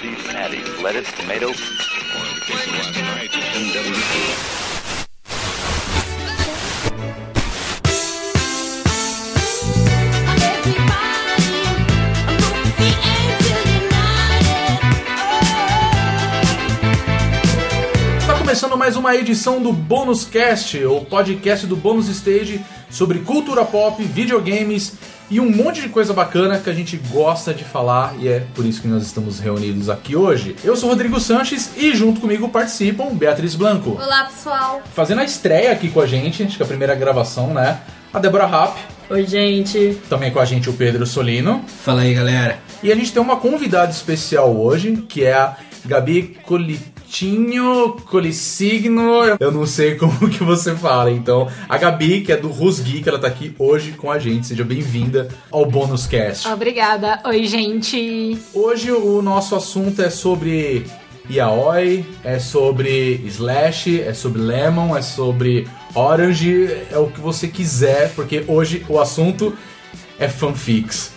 beef patty, lettuce, tomato. Tá começando mais uma edição do Bônus Cast, o podcast do Bônus Stage sobre cultura pop, videogames e um monte de coisa bacana que a gente gosta de falar e é por isso que nós estamos reunidos aqui hoje. Eu sou Rodrigo Sanches e junto comigo participam Beatriz Blanco. Olá, pessoal. Fazendo a estreia aqui com a gente, acho que é a primeira gravação, né? A Débora Rapp, Oi, gente. também com a gente o Pedro Solino. Fala aí, galera. E a gente tem uma convidada especial hoje, que é a Gabi Colitinho, Colissigno, eu não sei como que você fala. Então, a Gabi, que é do Rusgui, que ela tá aqui hoje com a gente. Seja bem-vinda ao Bônus Cast. Obrigada. Oi, gente. Hoje o nosso assunto é sobre yaoi, é sobre slash, é sobre lemon, é sobre orange, é o que você quiser, porque hoje o assunto é fanfics.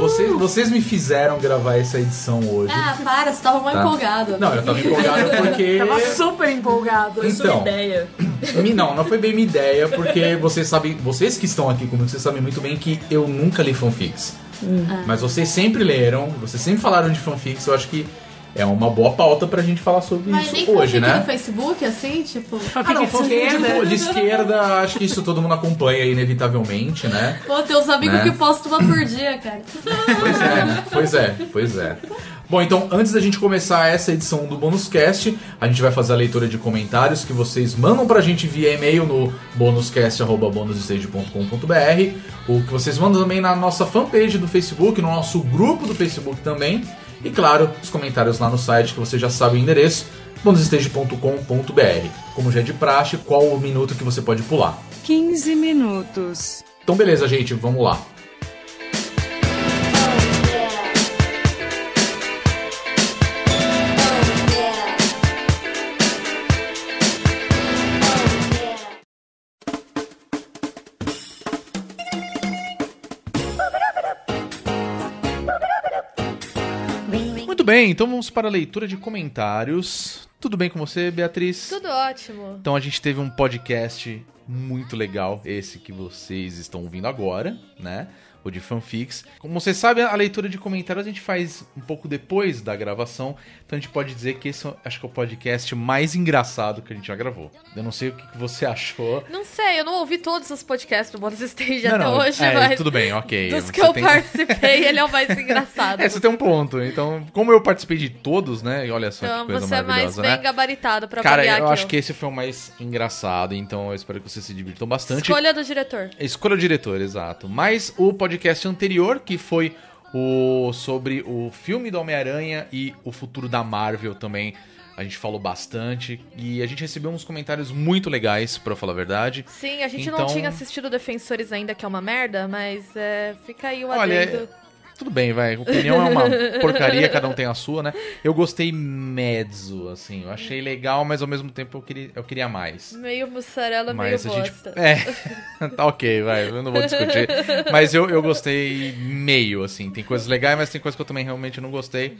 Vocês, vocês me fizeram gravar essa edição hoje. Ah, para, você tava muito Tá. empolgado. Não, eu tava empolgado porque. Tava super empolgado. Foi Então. sua ideia. Não, não foi bem minha ideia, porque vocês sabem, vocês que estão aqui comigo, vocês sabem muito bem que eu nunca li fanfics. Mas vocês sempre leram, vocês sempre falaram de fanfics, eu acho que é uma boa pauta pra gente falar sobre Mas isso nem hoje, né? no Facebook, assim, tipo... Ah, não, fanfic de, de esquerda, acho que isso todo mundo acompanha inevitavelmente, né? Pô, tem uns amigos Né? que postam uma por dia, cara. Pois é, pois é, pois é. Bom, então antes da gente começar essa edição do Bônus Cast, a gente vai fazer a leitura de comentários que vocês mandam pra gente via e-mail no bonuscast.bonusstage.com.br o que vocês mandam também na nossa fanpage do Facebook, no nosso grupo do Facebook também. E claro, os comentários lá no site que você já sabe o endereço, bonusstage.com.br. Como já é de praxe, qual o minuto que você pode pular? 15 minutos. Então beleza, gente, vamos lá. Bem, então vamos para a leitura de comentários. Tudo bem com você, Beatriz? Tudo ótimo. Então a gente teve um podcast muito legal, esse que vocês estão ouvindo agora, né? O de fanfics. Como vocês sabem, a leitura de comentários a gente faz um pouco depois da gravação, então a gente pode dizer que esse é, acho que é o podcast mais engraçado que a gente já gravou. Eu não sei o que você achou. Não sei, eu não ouvi todos os podcasts do Bônus Stage Não, até não, hoje, é, mas tudo bem, ok. dos Você que eu tem- participei, ele é o mais engraçado. É, você tem um ponto. Então, como eu participei de todos, né? e Olha só então que coisa você é mais maravilhosa, bem né? gabaritado pra Cara, eu acho ó. que esse foi o mais engraçado, então eu espero que vocês se divirtam bastante. Escolha do diretor. Escolha o diretor, exato. Mas o podcast anterior, que foi o sobre o filme do Homem-Aranha e o futuro da Marvel também, a gente falou bastante. E a gente recebeu uns comentários muito legais, pra falar a verdade. Sim, a gente Então- não tinha assistido Defensores ainda, que é uma merda, mas é, fica aí o Olha, adendo. Tudo bem, vai. Opinião é uma porcaria, cada um tem a sua, né? Eu gostei mezzo, assim. Eu achei legal, mas ao mesmo tempo eu queria, eu queria mais. Meio mussarela, Mas meio a gente. bosta. É, tá ok, vai, eu não vou discutir. Mas eu, eu gostei meio, assim. Tem coisas legais, mas tem coisas que eu também realmente não gostei.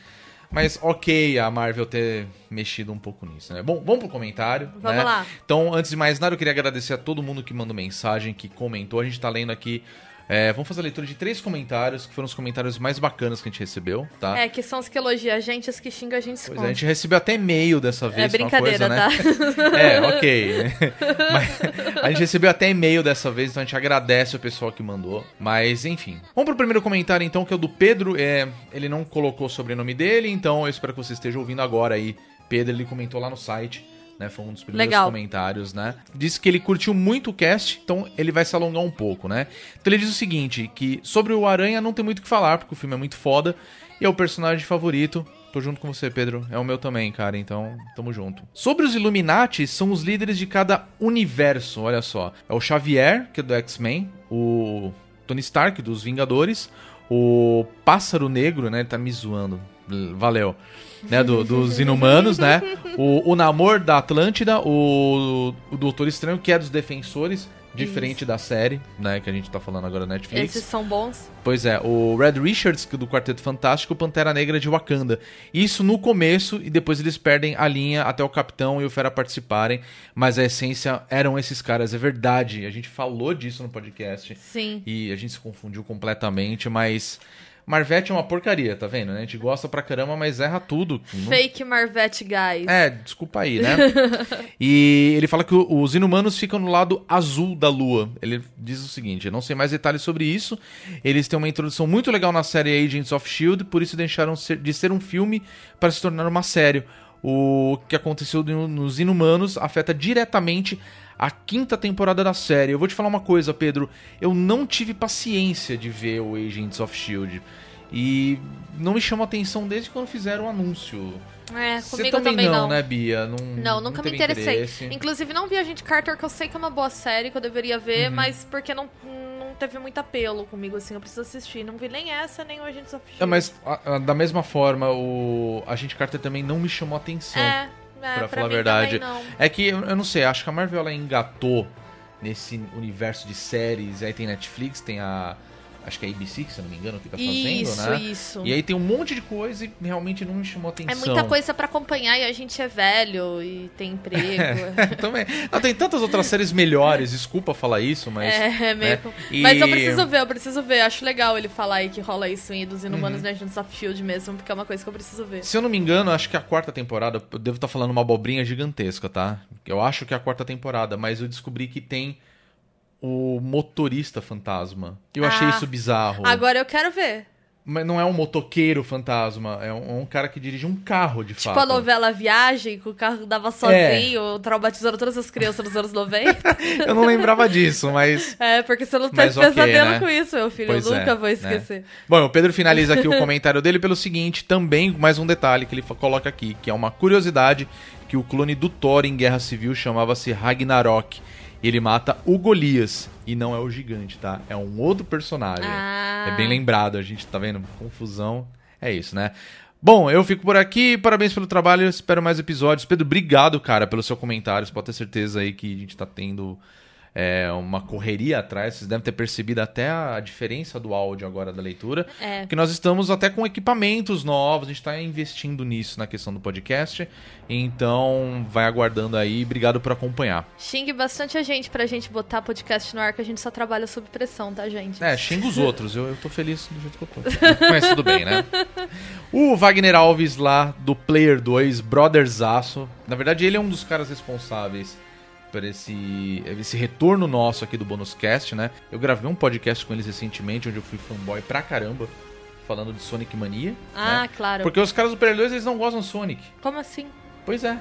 Mas ok a Marvel ter mexido um pouco nisso, né? Bom, vamos pro comentário. Vamos né? lá. Então, antes de mais nada, eu queria agradecer a todo mundo que mandou mensagem, que comentou. A gente tá lendo aqui. É, vamos fazer a leitura de três comentários, que foram os comentários mais bacanas que a gente recebeu, tá? É, que são os que elogiam a gente, os que xingam a gente Pois é, a esconde. gente recebeu até e-mail dessa vez. É foi uma brincadeira, coisa, né? tá? É, ok. Mas a gente recebeu até e-mail dessa vez, então a gente agradece o pessoal que mandou. Mas, enfim. Vamos pro primeiro comentário, então, que é o do Pedro. É, ele não colocou o sobrenome dele, então eu espero que você esteja ouvindo agora aí. Pedro, ele comentou lá no site. Né, foi um dos primeiros Legal. comentários, né? Disse que ele curtiu muito o cast, então ele vai se alongar um pouco, né? Então ele diz o seguinte, que sobre o Aranha não tem muito o que falar, porque o filme é muito foda, e é o personagem favorito. Tô junto com você, Pedro. É o meu também, cara. Então, tamo junto. Sobre os Illuminati, são os líderes de cada universo. Olha só. É o Xavier, que é do X-Men. O Tony Stark, dos Vingadores. O Pássaro Negro, né? Ele tá me zoando. Valeu. Né, do- dos Inumanos, né? O, o Namor da Atlântida. O, o Doutor Estranho, que é dos Defensores diferente da série, né, que a gente tá falando agora na Netflix. Esses são bons. Pois é, o Red Richards, que do Quarteto Fantástico, Pantera Negra de Wakanda. Isso no começo, e depois eles perdem a linha até o Capitão e o Fera participarem, mas a essência eram esses caras, é verdade. A gente falou disso no podcast. Sim. E a gente se confundiu completamente, mas... Marvete é uma porcaria, tá vendo? né? A gente gosta pra caramba, mas erra tudo. Fake Marvete Guys. é, desculpa aí, né? e ele fala que os inumanos ficam no lado azul da lua. Ele diz o seguinte: eu não sei mais detalhes sobre isso. Eles têm uma introdução muito legal na série Agents of Shield, por isso deixaram de ser um filme para se tornar uma série. O que aconteceu no- nos inumanos afeta diretamente a quinta temporada da série. Eu vou te falar uma coisa, Pedro. Eu não tive paciência de ver o Agents of Shield. E não me chamou atenção desde quando fizeram o anúncio. É, Você também, também, não, né, Bia? Não, Não, nunca me interessei. interesse. Inclusive, não vi a gente Carter, que eu sei que é uma boa série, que eu deveria Uhum. ver, mas porque não, não teve muito apelo comigo, assim, eu preciso assistir. Não vi nem essa, nem o Agents of Shield. É, mas a- a- da mesma forma, o Agente Carter também não me chamou atenção. É, é pra pra, falar a verdade. É que eu, eu não sei, acho que a Marvel ela engatou nesse universo de séries. Aí tem Netflix, tem a. Acho que é a ABC, se não me engano, que tá fazendo, Isso, né? isso. E aí tem um monte de coisa e realmente não me chamou atenção. É muita coisa pra acompanhar e a gente é velho e tem emprego. Também. Não, tem tantas outras séries melhores, desculpa falar isso, mas. É, é meio. né? E- Mas eu preciso ver, eu preciso ver. Acho legal ele falar aí que rola isso em dos Uhum. Inumanos na Agents of Shield mesmo, porque é uma coisa que eu preciso ver. Se eu não me engano, acho que a quarta temporada, eu devo estar falando uma abobrinha gigantesca, tá? Eu acho que é a quarta temporada, mas eu descobri que tem o motorista fantasma. Eu achei Ah. isso bizarro. Agora eu quero ver. Mas não é um motoqueiro fantasma, é um, é um cara que dirige um carro, de Tipo fato. a novela Viagem, que o carro dava sozinho, traumatizando todas as crianças nos anos 90. Eu não lembrava disso, mas. é, porque você não tá Mas pesadelo né? com isso, meu filho. Pois eu é, nunca vou né? esquecer. Bom, o Pedro finaliza aqui o comentário dele pelo seguinte, também mais um detalhe que ele coloca aqui, que é uma curiosidade que o clone do Thor em Guerra Civil chamava-se Ragnarok. Ele mata o Golias, e não é o gigante, tá? É um outro personagem. Ah. É bem lembrado, a gente tá vendo? Confusão. É isso, né? Bom, eu fico por aqui, parabéns pelo trabalho, espero mais episódios. Pedro, obrigado, cara, pelo seu comentário. Você pode ter certeza aí que a gente tá tendo é, uma correria atrás. Vocês devem ter percebido até a diferença do áudio agora da leitura. É. Porque nós estamos até com equipamentos novos, a gente está investindo nisso na questão do podcast. Então, vai aguardando aí. Obrigado por acompanhar. Xingue bastante a gente pra gente botar podcast no ar, que a gente só trabalha sob pressão, tá, gente? É, xinga os outros. Eu, eu tô feliz do jeito que eu tô. Mas tudo bem, né? O Wagner Alves lá do Player 2, Brotherzaço. Na verdade, ele é um dos caras responsáveis por esse, esse retorno nosso aqui do Bonus Cast, né? Eu gravei um podcast com eles recentemente, onde eu fui fanboy pra caramba, falando de Sonic Mania. Ah, né? claro. Porque os caras do Player 2, eles não gostam de Sonic. Como assim? Pois é.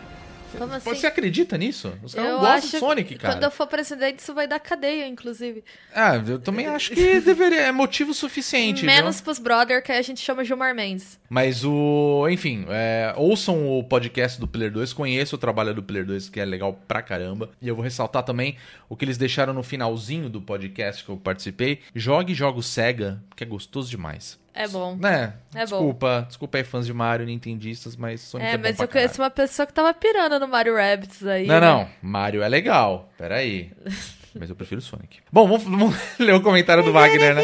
Como Você- assim? Você acredita nisso? Os caras eu não gostam de Sonic, cara. quando eu for presidente, isso vai dar cadeia, inclusive. Ah, eu também acho que deveria. É motivo suficiente. viu? Menos pros brother, que a gente chama Gilmar Mendes. Mas o. Enfim, é, ouçam o podcast do Player 2, conheçam o trabalho do Player 2, que é legal pra caramba. E eu vou ressaltar também o que eles deixaram no finalzinho do podcast que eu participei. Jogue jogos Sega, que é gostoso demais. É bom. Né? É bom. desculpa, desculpa aí, fãs de Mario, nintendistas, mas Sonic é, É, bom mas eu conheço caralho. uma pessoa que tava pirando no Mario Rabbids aí. Não, né? não. Mario é legal. Peraí. Mas eu prefiro Sonic. Bom, vamos, vamos ler o comentário do Wagner, né?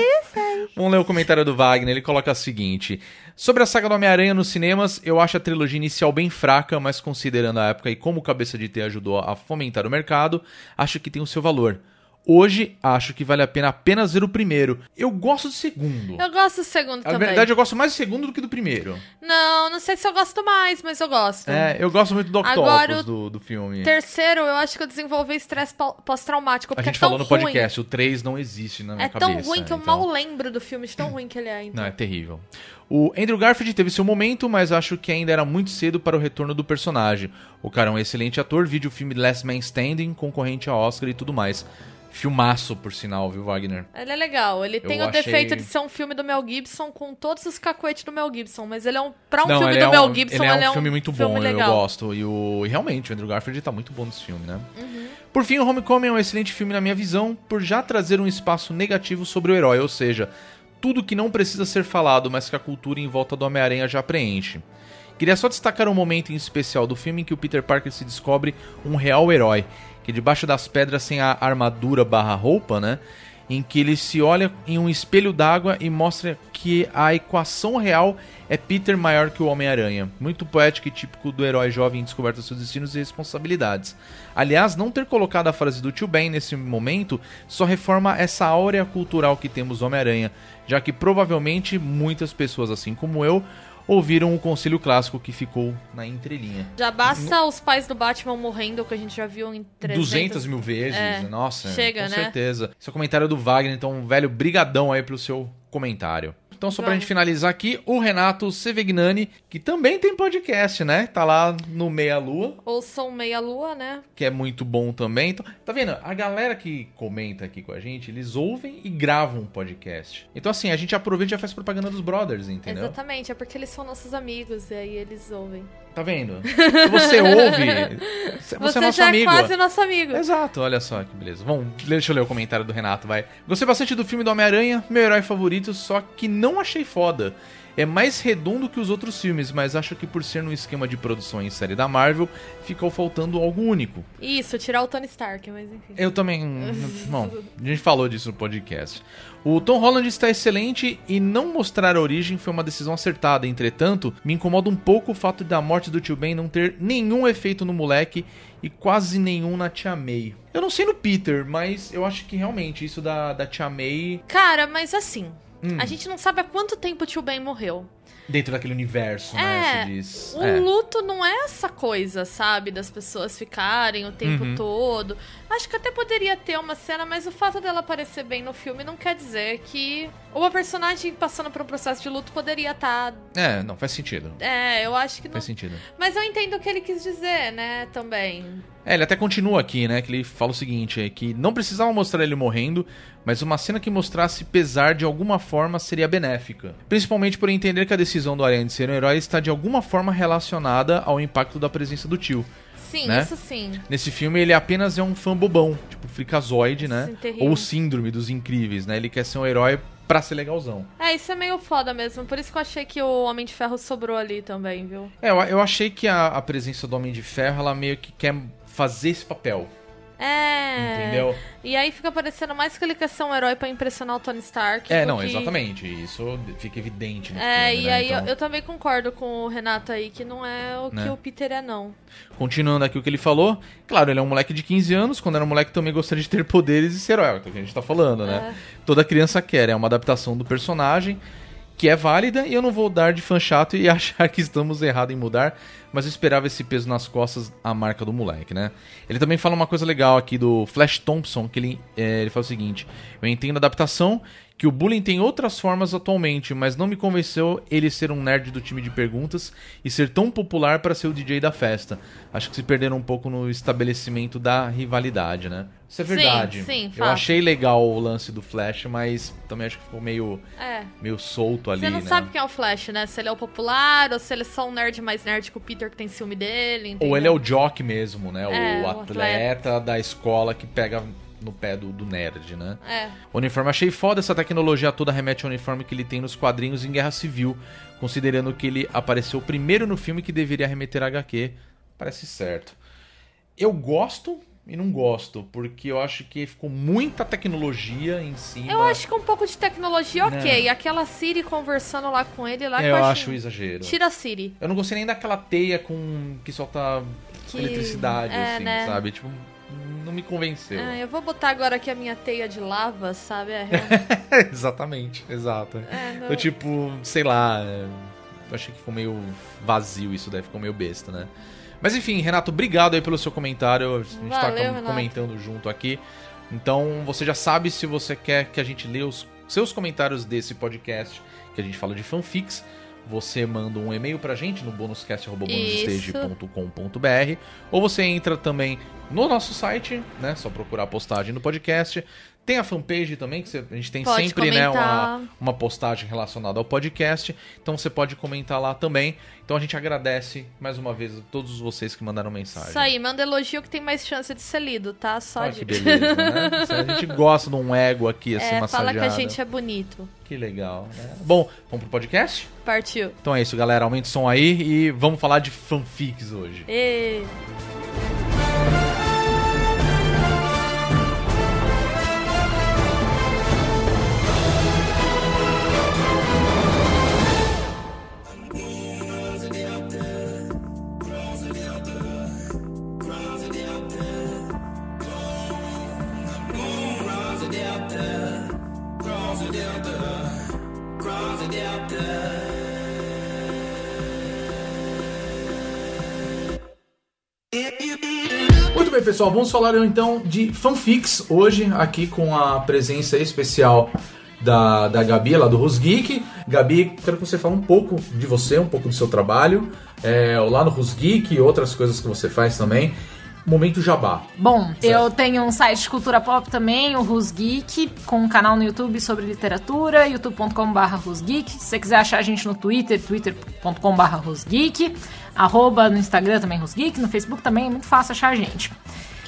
Vamos ler o comentário do Wagner. Ele coloca o seguinte: Sobre a saga do Homem-Aranha nos cinemas, eu acho a trilogia inicial bem fraca, mas considerando a época e como o Cabeça de T ajudou a fomentar o mercado, acho que tem o seu valor. Hoje, acho que vale a pena apenas ver o primeiro. Eu gosto do segundo. Eu gosto do segundo Na também. verdade, eu gosto mais do segundo do que do primeiro. Não, não sei se eu gosto mais, mas eu gosto. É, eu gosto muito do Octopus Agora, do, do filme. Terceiro, eu acho que eu desenvolvi estresse pós-traumático. A Porque gente é tão falou no ruim. podcast, o 3 não existe na minha É tão cabeça. ruim que eu então- mal lembro do filme, de tão ruim que ele é. Então. Não, é terrível. O Andrew Garfield teve seu momento, mas acho que ainda era muito cedo para o retorno do personagem. O cara é um excelente ator, vídeo o filme Last Man Standing, concorrente a Oscar e tudo mais. Filmaço, por sinal, viu, Wagner? Ele é legal. Ele tem o achei- defeito de ser um filme do Mel Gibson com todos os cacuetes do Mel Gibson. Mas ele é um. Pra um Não, filme ele do é Mel um, Gibson, ele é um filme muito bom, eu legal. gosto. E, o, e realmente, o Andrew Garfield tá muito bom nesse filme, né? Uhum. Por fim, o Homecoming é um excelente filme na minha visão, por já trazer um espaço negativo sobre o herói, ou seja, tudo que não precisa ser falado, mas que a cultura em volta do Homem-Aranha já preenche. Queria só destacar um momento em especial do filme em que o Peter Parker se descobre um real herói. Que é debaixo das pedras sem a armadura barra roupa, né? Em que ele se olha em um espelho d'água e mostra que a equação real é Peter maior que o Homem-Aranha. Muito poético e típico do herói jovem em descoberta dos seus destinos e responsabilidades. Aliás, não ter colocado a frase do tio Ben nesse momento só reforma essa áurea cultural que temos do Homem-Aranha, já que provavelmente muitas pessoas, assim como eu, ouviram o conselho clássico que ficou na entrelinha. Já basta os pais do Batman morrendo, que a gente já viu em 300... 200 mil vezes, É, nossa, chega, com né? certeza. Esse é o comentário do Wagner, então, velho, brigadão aí pelo seu comentário. Então, só pra Vamos. gente finalizar aqui, o Renato Sevegnani, que também tem podcast, né? Tá lá no Meia Lua, Ou são meia-lua, né? que é muito bom também. Então, tá vendo? A galera que comenta aqui com a gente, eles ouvem e gravam um podcast. Então, assim, a gente aproveita e já faz propaganda dos brothers, entendeu? Exatamente, é porque eles são nossos amigos e aí eles ouvem. Tá vendo? Você ouve, você, Você, é nosso já amigo. é quase nosso amigo. Exato, olha só que beleza. Vamos, deixa eu ler o comentário do Renato, vai. Gostei bastante do filme do Homem-Aranha, meu herói favorito, só que não achei foda. É mais redondo que os outros filmes, mas acho que por ser num esquema de produção em série da Marvel, ficou faltando algo único. Isso, tirar o Tony Stark, mas enfim. Eu também. Bom, a gente falou disso no podcast. O Tom Holland está excelente e não mostrar a origem foi uma decisão acertada. Entretanto, me incomoda um pouco o fato da morte do tio Ben não ter nenhum efeito no moleque e quase nenhum na Tia May. Eu não sei no Peter, mas eu acho que realmente isso da, da Tia May Cara, mas assim, Hum. a gente não sabe há quanto tempo o tio Ben morreu. dentro daquele universo, né? É, Se diz. O É. luto não é essa coisa, sabe? Das pessoas ficarem o tempo Uhum. todo. Acho que até poderia ter uma cena, mas o fato dela aparecer bem no filme não quer dizer que uma personagem passando por um processo de luto poderia estar. É, não, faz sentido. É, eu acho que não. Faz sentido. Mas eu entendo o que ele quis dizer, né? Também. É, ele até continua aqui, né? Que ele fala o seguinte: é que não precisava mostrar ele morrendo, mas uma cena que mostrasse pesar de alguma forma seria benéfica. Principalmente por entender que a decisão do Aranha de ser um herói está de alguma forma relacionada ao impacto da presença do tio. Sim, Né? isso sim. Nesse filme ele apenas é um fã bobão, tipo fricazoide, né? Sim. Ou síndrome dos incríveis, né? Ele quer ser um herói pra ser legalzão. É, isso é meio foda mesmo. Por isso que eu achei que o Homem de Ferro sobrou ali também, viu? É, eu, eu achei que a, a presença do Homem de Ferro, ela meio que quer fazer esse papel, É. entendeu? E aí fica parecendo mais que ele quer ser um herói pra impressionar o Tony Stark. É, do não, que- exatamente. Isso fica evidente no É, filme, e né? aí Então- eu, eu também concordo com o Renato aí, que não é o que Né? o Peter é, não. Continuando aqui o que ele falou, claro, ele é um moleque de 15 anos, quando era um moleque também gostaria de ter poderes e ser herói, é o que a gente tá falando, né? Toda criança quer, é uma adaptação do personagem que é válida e eu não vou dar de fã chato e achar que estamos errados em mudar, mas eu esperava esse peso nas costas a marca do moleque, né? Ele também fala uma coisa legal aqui do Flash Thompson, que ele, é, ele fala o seguinte: eu entendo a adaptação, que o bullying tem outras formas atualmente, mas não me convenceu ele ser um nerd do time de perguntas e ser tão popular para ser o DJ da festa. Acho que se perderam um pouco no estabelecimento da rivalidade, né? Isso é Sim, verdade. sim, Eu fato. achei legal o lance do Flash, mas também acho que ficou meio, É. meio solto ali, Você não né? sabe quem é o Flash, né? Se ele é o popular ou se ele é só um nerd mais nerd que o Peter que tem ciúme dele. Entendeu? Ou ele é o jock mesmo, né? É, o o atleta da escola que pega no pé do, do nerd, né? É. O uniforme achei foda, essa tecnologia toda remete ao uniforme que ele tem nos quadrinhos em Guerra Civil, considerando que ele apareceu primeiro no filme que deveria remeter a HQ. Parece certo. Eu gosto e não gosto, porque eu acho que ficou muita tecnologia em cima. Eu acho que um pouco de tecnologia, ok. Não. Aquela Siri conversando lá com ele lá que É, eu eu acho exagero. Tira a Siri. Eu não gostei nem daquela teia com que solta Que- eletricidade, é, assim, né? sabe? Tipo, não me convenceu. Ah, eu vou botar agora aqui a minha teia de lava, sabe? É, realmente- Exatamente, exato. é, não- Eu, tipo, sei lá. é, Eu achei que ficou meio vazio isso daí, ficou meio besta, né? Mas enfim, Renato, obrigado aí pelo seu comentário. A gente tá Valeu, Renato. comentando junto aqui. Então, você já sabe se você quer que a gente lê os seus comentários desse podcast, que a gente fala de fanfics. Você manda um e-mail pra gente no bonuscast.bonusstage.com.br ou você entra também no nosso site, né? Só procurar a postagem no podcast. Tem a fanpage também, que você- a gente tem Pode sempre, né, uma, uma postagem relacionada ao podcast. Então você pode comentar lá também. Então a gente agradece mais uma vez a todos vocês que mandaram mensagem. Isso aí, manda elogio que tem mais chance de ser lido, tá? Só Olha de. que beleza, né? A gente gosta de um ego aqui, assim, É, massageado. fala que a gente é bonito. Que legal, né? Bom, vamos pro podcast? Partiu. Então é isso, galera. Aumente o som aí e vamos falar de fanfics hoje. E... pessoal, vamos falar então de fanfics hoje, aqui com a presença especial da, da Gabi, lá do Rusgeek. Gabi, quero que você fale um pouco de você, um pouco do seu trabalho, é, lá no Rusgeek e outras coisas que você faz também. Momento Jabá. Bom, eu tenho um site de cultura pop também, o Rus Geek, com um canal no YouTube sobre literatura, youtube.com.br rusgeek. Se você quiser achar a gente no Twitter, twitter.com.br rusgeek. Arroba no Instagram também rusgeek, no Facebook também, é muito fácil achar a gente.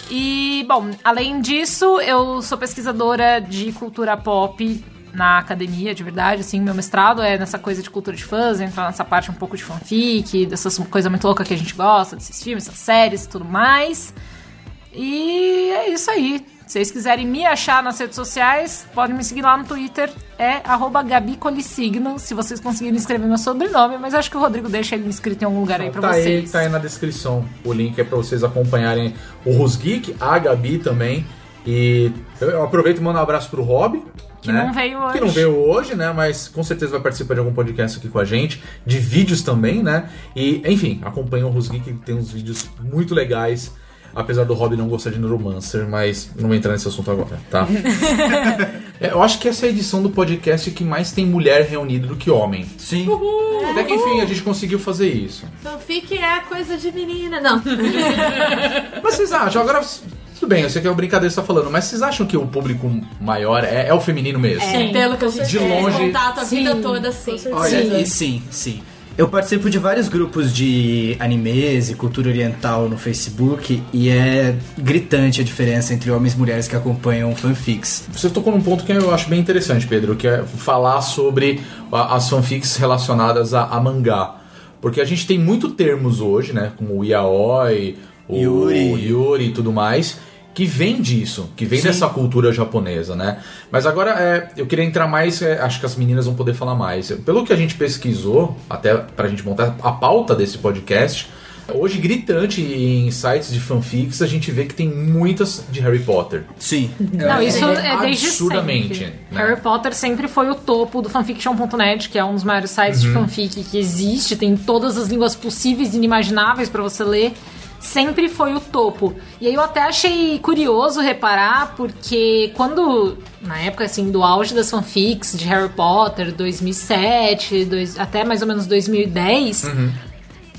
E, bom, além disso, eu sou pesquisadora de cultura pop na academia, de verdade, assim, meu mestrado é nessa coisa de cultura de fãs, entrar nessa parte um pouco de fanfic, dessas coisas muito loucas que a gente gosta, desses filmes, essas séries e tudo mais. E é isso aí. Se vocês quiserem me achar nas redes sociais, podem me seguir lá no Twitter, é arroba Gabi Colissigno, se vocês conseguirem escrever meu sobrenome, mas acho que o Rodrigo deixa ele inscrito em algum lugar aí pra tá aí, vocês. tá aí na descrição. O link é pra vocês acompanharem o Rusgeek, a Gabi também. E eu aproveito e mando um abraço pro Rob. Que né? não veio hoje. Que não veio hoje, né? Mas com certeza vai participar de algum podcast aqui com a gente. De vídeos também, né? E, enfim, acompanha o Rusgeek, que tem uns vídeos muito legais. Apesar do Rob não gostar de Neuromancer, mas não vou entrar nesse assunto agora, tá? É, eu acho que essa é a edição do podcast que mais tem mulher reunida do que homem. Sim. Até que enfim a gente conseguiu fazer isso. Fanfic é coisa de menina, não. Mas vocês acham, agora. Tudo bem, eu sei que é uma brincadeira que você tá falando, mas vocês acham que o público maior é, é o feminino mesmo? Sim, pelo que a gente De longe- contato a vida Sim. toda, sim. Olha, Sim. e sim, sim. Eu participo de vários grupos de animes e cultura oriental no Facebook e é gritante a diferença entre homens e mulheres que acompanham fanfics. Você tocou num ponto que eu acho bem interessante, Pedro, que é falar sobre as fanfics relacionadas a, a mangá. Porque a gente tem muito termos hoje, né? Como o yaoi, o Yuri. yuri e tudo mais, que vem disso, que vem Sim. dessa cultura japonesa, né? Mas agora é, eu queria entrar mais, é, acho que as meninas vão poder falar mais. Pelo que a gente pesquisou, até pra gente montar a pauta desse podcast, hoje gritante em sites de fanfics a gente vê que tem muitas de Harry Potter. Sim. Não, isso é desde Absurdamente, sempre. né? Harry Potter sempre foi o topo do fanfiction.net, que é um dos maiores sites Uhum. de fanfic que existe, tem todas as línguas possíveis e inimagináveis pra você ler. Sempre foi o topo. E aí eu até achei curioso reparar, porque quando, na época assim, do auge das fanfics de Harry Potter, 2007, dois, até mais ou menos 2010,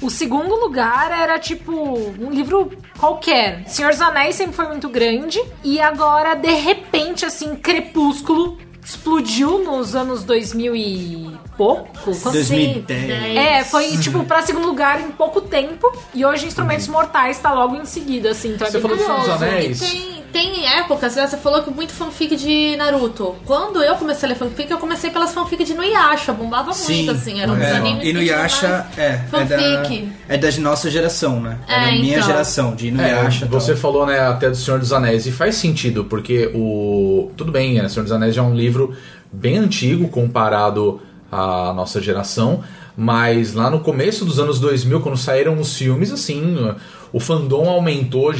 o segundo lugar era tipo um livro qualquer. Senhor dos Anéis sempre foi muito grande. E agora, de repente, assim, Crepúsculo explodiu nos anos 2000 e pouco. Quando- 2010. É, foi tipo pra segundo lugar em pouco tempo. E hoje Instrumentos Mortais tá logo em seguida, assim. Então é Você bem falou do Senhor dos. Anéis. E tem, tem épocas, né? Você falou que muito fanfic de Naruto. Quando eu comecei a ler fanfic, eu comecei pelas fanfic de Nuyasha. Bombava muito, assim. Era um dos É, animes E que tinha Yasha mais é, é da, fanfic. é da nossa geração, né? É, É, da minha então. geração, de É, Inuyasha. você falou, né, até do Senhor dos Anéis, e faz sentido, porque o. Tudo bem, né, Senhor dos Anéis já é um livro bem antigo comparado à nossa geração, mas lá no começo dos anos 2000, quando saíram os filmes, assim, o fandom aumentou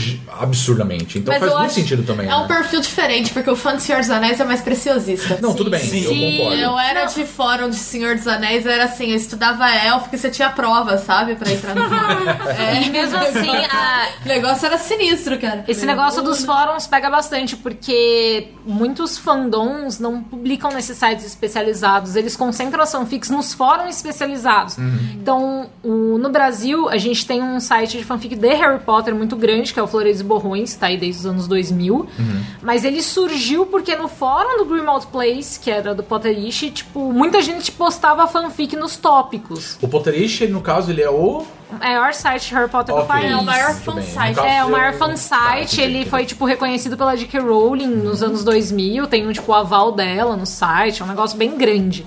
absurdamente. Então Mas faz muito sentido também. É um né? perfil diferente, porque o fã de Senhor dos Anéis é mais preciosista. Não, tudo bem, Sim. eu concordo. Eu era de fórum de Senhor dos Anéis, era assim, eu estudava elfo, porque você tinha prova, sabe? Pra entrar no é. E mesmo assim, a, O negócio era sinistro, cara. Esse negócio dos fóruns pega bastante, porque muitos fandoms não publicam nesses sites especializados. Eles concentram as fanfics nos fóruns especializados. Então, o- no Brasil, a gente tem um site de fanfic de Harry Potter muito grande, que é o Flores e Borrões, tá aí desde os anos 2000. Mas ele surgiu porque no fórum do Grimald Place, que era do Potterish, tipo, muita gente postava fanfic nos tópicos. O Potterish, no caso, ele é o. É o maior site de Harry Potter do Ok. país. É o maior fansite. É, o maior fansite, Tá, ele foi, tipo, reconhecido pela J.K. Rowling nos anos 2000, tem um, tipo, o aval dela no site, é um negócio bem grande.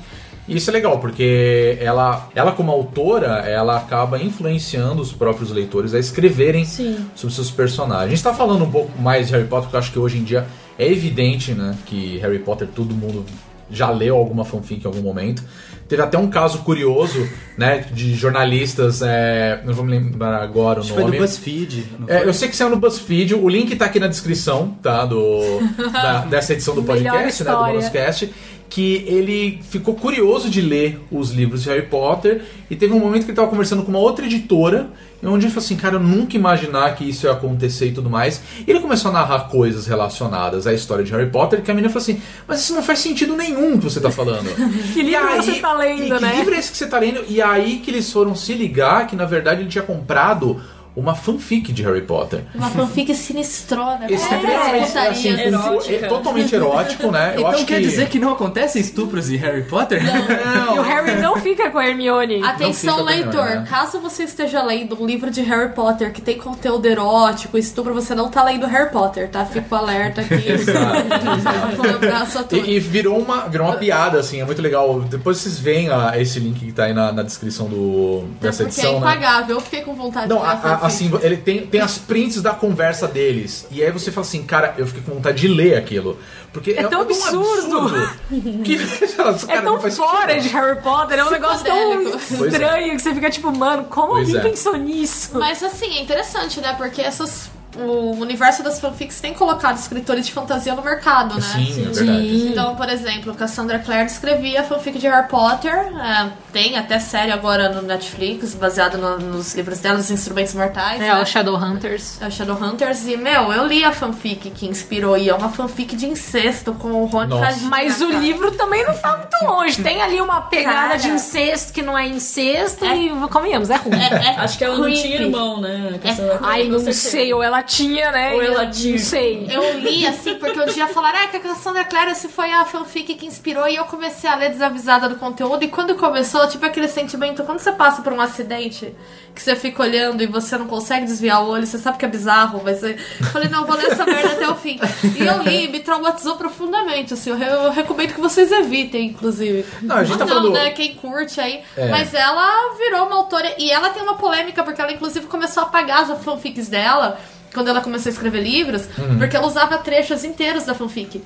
E isso é legal, porque ela, ela como autora, ela acaba influenciando os próprios leitores a escreverem sobre seus personagens. A gente tá falando um pouco mais de Harry Potter, porque eu acho que hoje em dia é evidente, né, que Harry Potter todo mundo já leu alguma fanfic em algum momento. Teve até um caso curioso, né, de jornalistas, é, não vou me lembrar agora o Acho que foi nome. do BuzzFeed. É, eu sei que saiu no BuzzFeed, o link tá aqui na descrição, tá? Do, da- dessa edição do podcast, né? Do história. Bonuscast. Que ele ficou curioso de ler os livros de Harry Potter e teve um momento que ele estava conversando com uma outra editora onde ele falou assim, cara, eu nunca imaginar que isso ia acontecer e tudo mais. E ele começou a narrar coisas relacionadas à história de Harry Potter que a menina falou assim, mas isso não faz sentido nenhum que você tá falando. Que livro você tá lendo, e, né? Que livro é esse que você tá lendo? E aí que eles foram se ligar que na verdade ele tinha comprado uma fanfic de Harry Potter. Uma fanfic sinistrona. Extremamente, putaria. assim, com- Erótica. é totalmente erótico, né? Eu Então acho quer que... dizer que não acontecem estupros em Harry Potter? E o Harry não fica com a Hermione. Atenção, Não leitor. ela, né? Caso você esteja lendo um livro de Harry Potter que tem conteúdo erótico, estupro, você não tá lendo Harry Potter, tá? Fico alerta aqui. Com o abraço a todos. E, e virou, uma, virou uma piada, assim, é muito legal. Depois vocês veem ah, esse link que tá aí na, na descrição do, dessa é edição, né? impagável. Eu fiquei com vontade Não, de a- a-. assim, ele tem, tem as prints da conversa deles. E aí você fala assim, cara, eu fiquei com vontade de ler aquilo. Porque é, tão um absurdo. que, cara, É tão fora sentido. de Harry Potter, é um negócio tão. Pois é. estranho que você fica tipo, mano, como Pois alguém é. pensou nisso? Mas assim, é interessante, né? Porque essas. O universo das fanfics tem colocado escritores de fantasia no mercado, né? Sim, é verdade. Então, por exemplo, Cassandra Clare escrevia fanfic de Harry Potter. é, tem até série agora no Netflix, baseado no- nos livros dela, Os Instrumentos Mortais. É, né? o Shadowhunters. É o Shadowhunters. E, meu, eu li a fanfic que inspirou. E é uma fanfic de incesto com o Ron Nossa. Tradinha, Mas o livro também não tá muito longe. Tem ali uma pegada Cara. de incesto que não é incesto É. e convenhamos, é ruim. É, é Acho que ela não tinha irmão, né? Da- Ai, não sei, ou ela tinha, né? Ou ela Eu tinha. Não sei. Eu li assim, porque um dia falaram ah, que a Cassandra se foi a fanfic que inspirou e eu comecei a ler desavisada do conteúdo. E quando começou, tive aquele sentimento, quando você passa por um acidente, que você fica olhando e você não consegue desviar o olho, você sabe que é bizarro, mas eu falei, não, vou ler essa merda até o fim. E eu li, me traumatizou profundamente, assim, eu, re- eu recomendo que vocês evitem, inclusive. Não, a gente tá não, falando- né? Quem curte aí. É. Mas ela virou uma autora. E ela tem uma polêmica, porque ela inclusive começou a apagar as fanfics dela. Quando ela começou a escrever livros, Uhum. porque ela usava trechos inteiros da fanfic.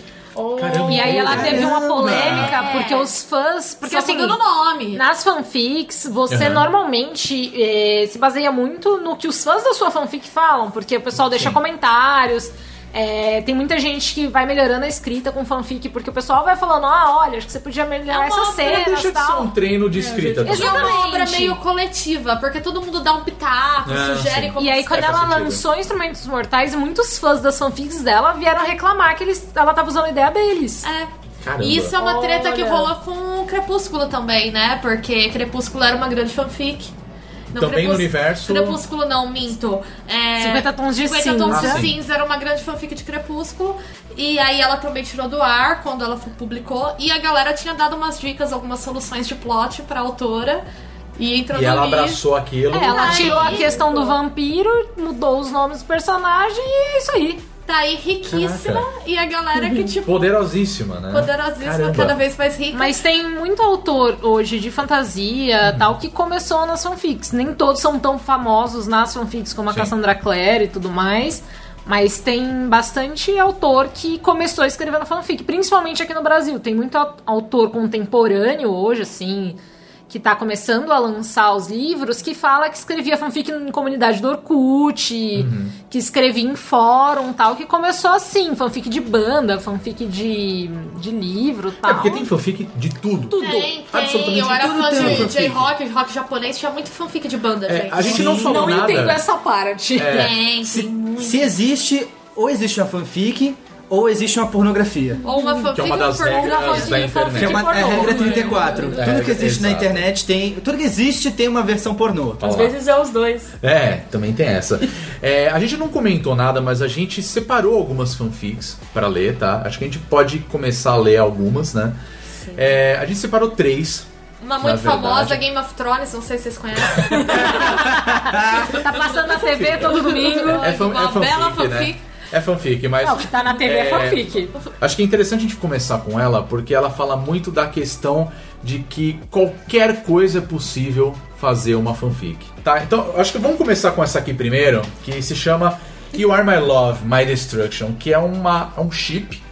Caramba. E aí ela teve uma polêmica É. porque os fãs. Porque Só assim. o nome. Nas fanfics, você Uhum. normalmente eh, se baseia muito no que os fãs da sua fanfic falam, porque o pessoal deixa comentários. Eh, tem muita gente que vai melhorando a escrita com fanfic, porque o pessoal vai falando, ah, olha, acho que você podia melhorar É essa obra, cena Deixa de ser tal. um treino de escrita. gente. E é uma Exatamente. obra meio coletiva, porque todo mundo dá um pitaco, É, sugere sim. como E aí, quando É, ela sentido. lançou Instrumentos Mortais, muitos fãs das fanfics dela vieram reclamar que eles, ela tava usando a ideia deles. É. Caramba. E isso é uma treta que Olha. rolou com o Crepúsculo também, né? Porque Crepúsculo era uma grande fanfic. Não, Também no universo- Crepúsculo não, minto. É... 50 Tons de 50 Tons Cinza. de Ah, sim. Cinza era uma grande fanfic de Crepúsculo. E aí ela também tirou do ar quando ela publicou. E a galera tinha dado umas dicas, algumas soluções de plot pra autora. E entrou E no ela livro. abraçou aquilo. É, ela tirou a questão do vampiro, mudou os nomes do personagem e é isso aí. Tá aí riquíssima. Caraca. E a galera que, tipo, Poderosíssima, né? poderosíssima, Caramba. cada vez mais rica. Mas tem muito autor hoje de fantasia tal que começou nas fanfics. Nem todos são tão famosos nas fanfics como a Sim. Cassandra Clare e tudo mais. Mas tem bastante autor que começou escrevendo fanfic, principalmente aqui no Brasil. Tem muito au- autor contemporâneo hoje, assim, que tá começando a lançar os livros, que fala que escrevia fanfic em comunidade do Orkut, Uhum. que escrevia em fórum tal, que começou assim, fanfic de banda, fanfic de, de livro tal. É porque tem fanfic de tudo. Tudo. Tem, tem. Absolutamente Eu era fã de fanfic. J-Rock, rock japonês, tinha muito fanfic de banda, É, gente. a gente não falou Não nada. entendo essa parte. É. Tem, Se, tem se existe, ou existe uma fanfic, ou existe uma pornografia. Ou uma fanfic Que é uma das regras da fanfic- internet. fanfic Que é, uma, é a regra 34. É, tudo que existe na internet tem. Tudo que existe tem uma versão pornô. Às vezes é os dois. É, também tem essa. É, a gente não comentou nada, mas a gente separou algumas fanfics pra ler, tá? Acho que a gente pode começar a ler algumas, né? É, a gente separou três. Uma muito famosa, Game of Thrones, não sei se vocês conhecem. Tá passando na TV todo domingo. É, fan, Uma é fanfic, bela né? É fanfic, mas. Não, o que tá na TV é, É, fanfic. Acho que é interessante a gente começar com ela, porque ela fala muito da questão de que qualquer coisa é possível fazer uma fanfic. Tá, então acho que vamos começar com essa aqui primeiro, que se chama You Are My Love, My Destruction, que é uma, é um chip.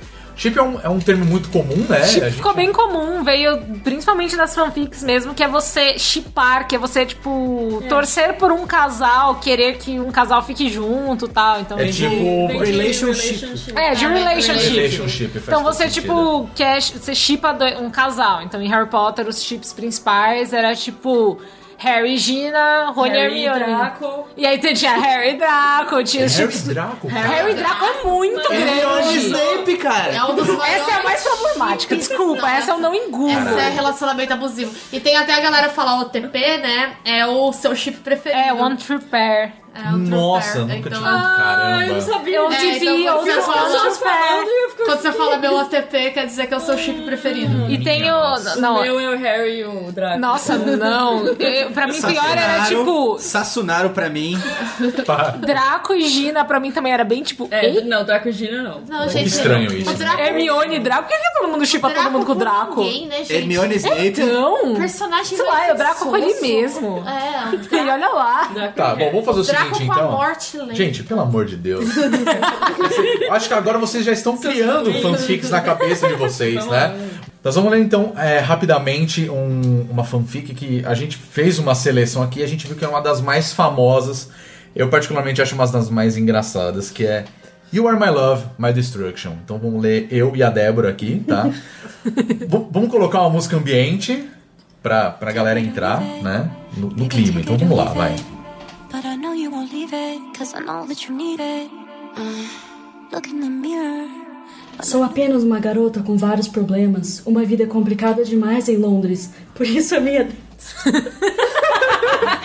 Chip é um, é um termo muito comum, né? Chip gente- ficou bem comum, veio principalmente das fanfics mesmo, que é você chipar, que é você, tipo, torcer por um casal, querer que um casal fique junto e tal. Então, É tipo, tipo. Relationship. É, de Ah, relationship. Relationship, Então você, sentido. tipo, quer, você chipa um casal. Então em Harry Potter, os chips principais era tipo Harry e Gina, Rony e Harry e Hermione. Draco. E aí tu tinha Harry e Draco, tinha os Harry chips. Draco? Harry e Draco é muito Hermione grande. Snape, cara. É um dos maiores. Essa é a mais problemática, desculpa, essa eu não engulo. Essa é relacionamento abusivo. E tem até a galera falar OTP, né? É o seu chip preferido. É, One True Pair. É o Nossa, Pair. nunca Então, tinha ouvido. Caramba. Eu não sabia. Eu É, então True Pair. Quando você fala meu OTP, quer dizer que é o seu chip preferido. E tem o. O Não, meu é o Harry e o Draco. nossa, não. Eu- Pra mim, pior era tipo. Sassunaro pra mim. Draco e Gina, pra mim também era bem tipo. É, não, Draco e Gina não. Não, gente. estranho isso. O Draco, Hermione e Draco? Por que, que todo mundo chipa todo mundo com o Draco? Ninguém, né, gente? Hermione Snape. Então. Personagem Sei lá, é o Draco com ele mesmo. É, o E olha lá. Tá, e bom, vamos fazer o Draco seguinte com a então. morte lenta. Gente, pelo amor de Deus. Acho que agora vocês já estão criando fanfics na cabeça de vocês, né? Nós vamos ler então é, rapidamente um- uma fanfic que a gente fez uma seleção aqui e a gente viu que é uma das mais famosas. Eu particularmente acho uma das mais engraçadas, que é You Are My Love, My Destruction. Então vamos ler eu e a Débora aqui, tá? Vamos colocar uma música ambiente pra, pra galera entrar, né? No, no clima. Então vamos lá, vai. Won't leave it, cause I know that you need it. Uh, look in the mirror. Sou apenas uma garota com vários problemas, uma vida complicada demais em Londres. Por isso a minha.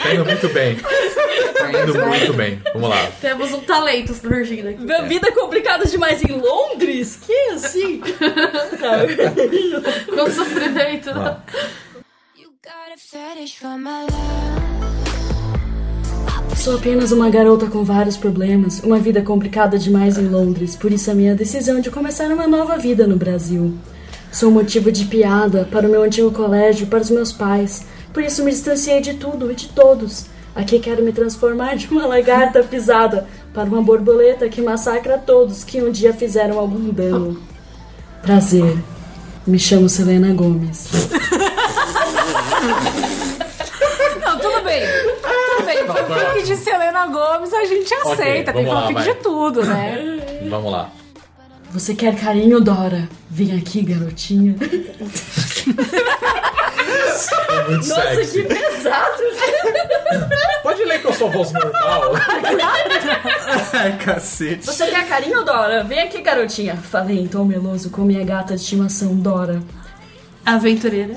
Tá indo muito bem. Tá indo muito bem. Vamos lá. Temos um talento surgindo aqui. Minha vida é complicada demais em Londres? Que assim? Com sofrimento. You got a fetish for my love. Sou apenas uma garota com vários problemas, uma vida complicada demais em Londres. Por isso a minha decisão de começar uma nova vida no Brasil. Sou motivo de piada para o meu antigo colégio, para os meus pais. Por isso me distanciei de tudo e de todos. Aqui quero me transformar de uma lagarta pisada para uma borboleta que massacra todos que um dia fizeram algum dano. Prazer. Me chamo Selena Gomes. Não, tudo bem. Bem. Fanfic de Selena Gomes a gente aceita. Tem vamos lá, fanfic vai. de tudo, né? Vamos lá. Você quer carinho, Dora? Vem aqui, garotinha. Muito Nossa, sexy. que pesado. Pode ler com a sua voz normal. Ai, cacete. Você quer carinho, Dora? Vem aqui, garotinha. Falei em tom meloso com minha gata de estimação, Dora. Aventureira.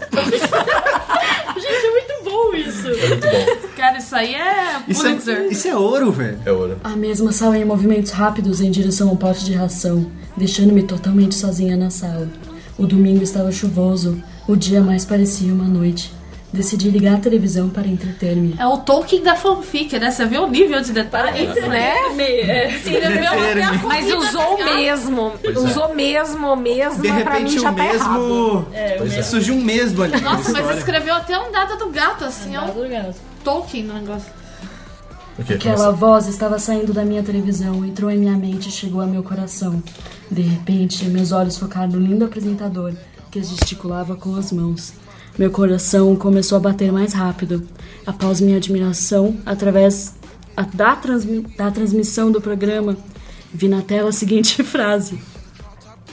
Gente, é muito bom isso. É muito bom. Cara, isso aí é Isso é, Pulitzer. isso é ouro, velho. É ouro. A mesma saiu em movimentos rápidos em direção ao pote de ração, deixando-me totalmente sozinha na sala. O domingo estava chuvoso, o dia mais parecia uma noite. Decidi ligar a televisão para entreter-me. É o Tolkien da fanfic, né? Você vê o nível de detalhe? Né? É. Escreveu até a Mas usou chegar. mesmo. Pois é. usou mesmo, mesmo. De mim repente o tá mesmo. É. Surgiu um mesmo ali. Nossa, mas escreveu até um dado do gato, assim. É um Obrigado. Tolkien no negócio. O quê? Aquela voz estava saindo da minha televisão, entrou em minha mente e chegou ao meu coração. De repente, meus olhos focaram no lindo apresentador, que gesticulava com as mãos. Meu coração começou a bater mais rápido. Após minha admiração, através a- da, transmi- da transmissão do programa, vi na tela a seguinte frase: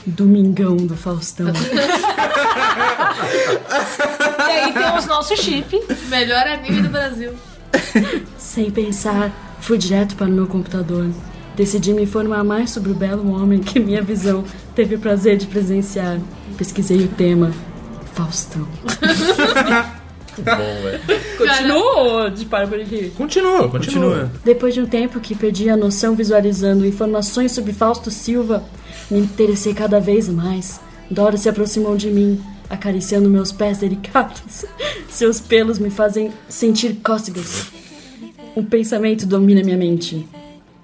Domingão do Faustão. E aí tem os nossos chip. Melhor anime do Brasil. Sem pensar, fui direto para o meu computador. Decidi me informar mais sobre o belo homem que minha visão teve o prazer de presenciar. Pesquisei o tema. Faustão. Bom, velho. Continua ou dispara por aqui? Continua, continua. Continua. Depois de um tempo que perdi a noção visualizando informações sobre Fausto Silva, me interessei cada vez mais. Dora se aproximou de mim, acariciando meus pés delicados. Seus pelos me fazem sentir cócegas. Um pensamento domina minha mente.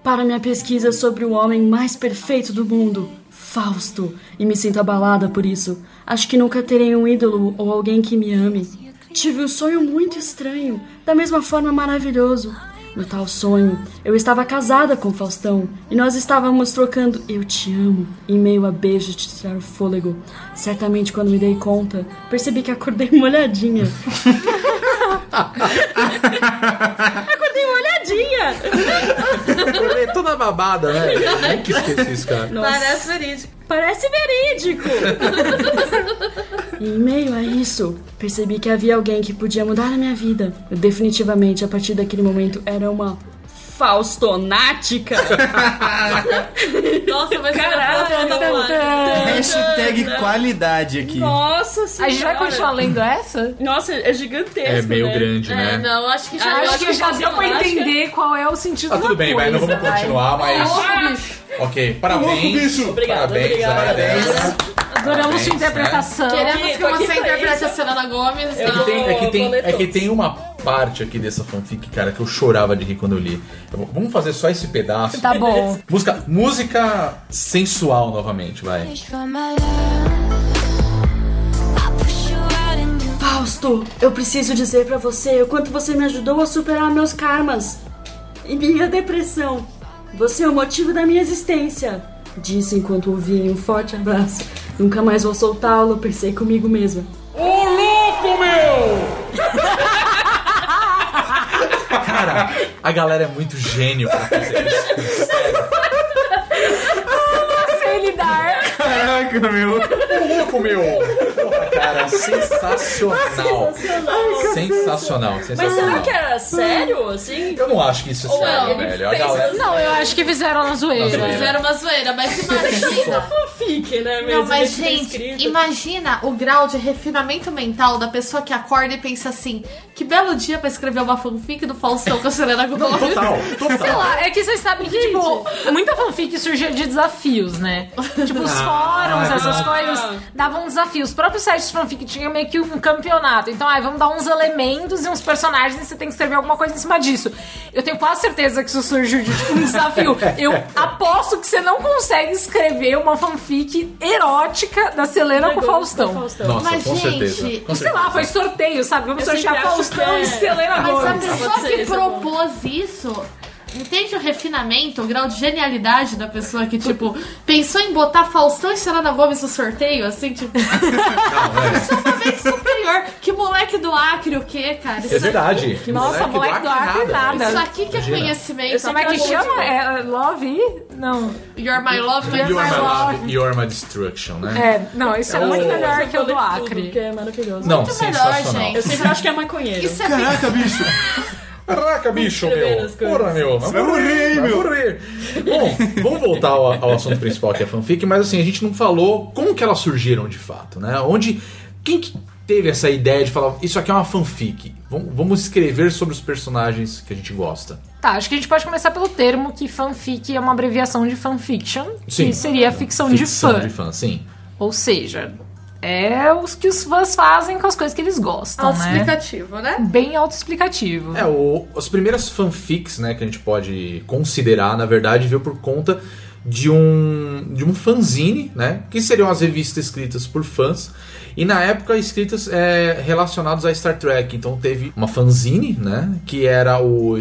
Para minha pesquisa sobre o homem mais perfeito do mundo, Fausto, e me sinto abalada por isso. Acho que nunca terei um ídolo ou alguém que me ame. Tive um sonho muito estranho, da mesma forma maravilhoso. No tal sonho, eu estava casada com Faustão e nós estávamos trocando Eu te amo em meio a beijos de tirar o fôlego. Certamente, quando me dei conta, percebi que acordei molhadinha. acordei molhadinha! Acordei toda babada, né? Nunca esqueci isso, cara. Parece verídico. Parece verídico! e em meio a isso, percebi que havia alguém que podia mudar a minha vida. Eu definitivamente, a partir daquele momento, era uma faustonática. Nossa, ser Caralho. a Hashtag qualidade aqui. Nossa A senhora. gente vai continuar lendo essa? Nossa, é gigantesco, É meio né? grande, É, né? não, acho que já eu Acho que já deu pra entender qual é o sentido Ah, tudo da bem, vai, não coisa, vamos continuar, mas. Ok, parabéns. Obrigada, parabéns, obrigada. parabéns. Adoramos sua interpretação. Queremos que você interprete a Selena Gomes. É que, não. tem, é, que tem, é que tem uma parte aqui dessa fanfic, cara, que eu chorava de rir quando eu li. Eu Vamos fazer só esse pedaço. Tá bom. Música, música sensual novamente, vai. Fausto, eu preciso dizer pra você o quanto você me ajudou a superar meus karmas e minha depressão. Você é o motivo da minha existência. Disse enquanto ouvia em um forte abraço. Nunca mais vou soltá-lo, pensei comigo mesma. Cara, a galera é muito gênio pra fazer isso. Sem lidar. Caraca, meu. Louco, meu! Porra, cara, sensacional. Sensacional, Mas será sensacional. que era sério, assim? Eu não acho que isso é Ou sério, ele velho. A fez galera. Não, eu acho que fizeram na zoeira. zoeira. Fizeram uma zoeira, mas imagina. Fanfic, né? Não, mesmo, mas que tá gente, escrito. imagina o grau de refinamento mental da pessoa que acorda e pensa assim: que belo dia pra escrever uma fanfic do Faustão com a Selena Gomez. Total, total. Sei lá, é que vocês sabem que, tipo, muita fanfic surgia de desafios, né? Tipo, os fóruns, essas coisas, davam desafios. Os próprios sites de fanfic tinham meio que um campeonato. Então, ai, vamos dar uns elementos e uns personagens e você tem que escrever alguma coisa em cima disso. Eu tenho quase certeza que isso surgiu de tipo, um desafio. Eu aposto que você não consegue escrever uma fanfic erótica da Selena com o Faustão. Nossa, Mas, com gente, certeza. Com Sei lá, foi sorteio, sabe? Vamos sortear Faustão é- e Selena Mas a pessoa que é propôs isso. Entende o refinamento, o grau de genialidade da pessoa que, tipo, pensou em botar Faustão e Selena Gomes no sorteio, assim, tipo. Isso é uma vez superior. Que moleque do Acre, o quê, cara? Isso, É verdade. Nossa, moleque do Acre, nada. isso aqui que é Imagina. conhecimento. Como é que chama? É Love? Não. You're my love, my You're my love. love, you're my destruction, né? É, não, isso é, É o- muito melhor que o do Tudo, Acre. que é maravilhoso. Não, Muito melhor, sensacional. gente. Eu sempre acho que é maconheiro. Isso é Caraca, bicho. Caraca, bicho, meu. Porra, meu. Vai vai morrer, vai meu. morrer. Bom, vamos voltar ao, ao assunto principal, que é a fanfic, mas assim, a gente não falou como que elas surgiram de fato, né? Onde. Quem que teve essa ideia de falar, isso aqui é uma fanfic? Vamos, escrever sobre os personagens que a gente gosta. Tá, acho que a gente pode começar pelo termo que fanfic é uma abreviação de fanfiction, Sim. que seria ficção, Ficção de fã. de fã, sim. Ou seja, é os que os fãs fazem com as coisas que eles gostam, né? Autoexplicativo, né? Bem autoexplicativo. É, o, as primeiras fanfics, né, que a gente pode considerar, na verdade, veio por conta de um de um fanzine, né, que seriam as revistas escritas por fãs e na época escritas é, relacionadas a Star Trek. Então teve uma fanzine, né, que era o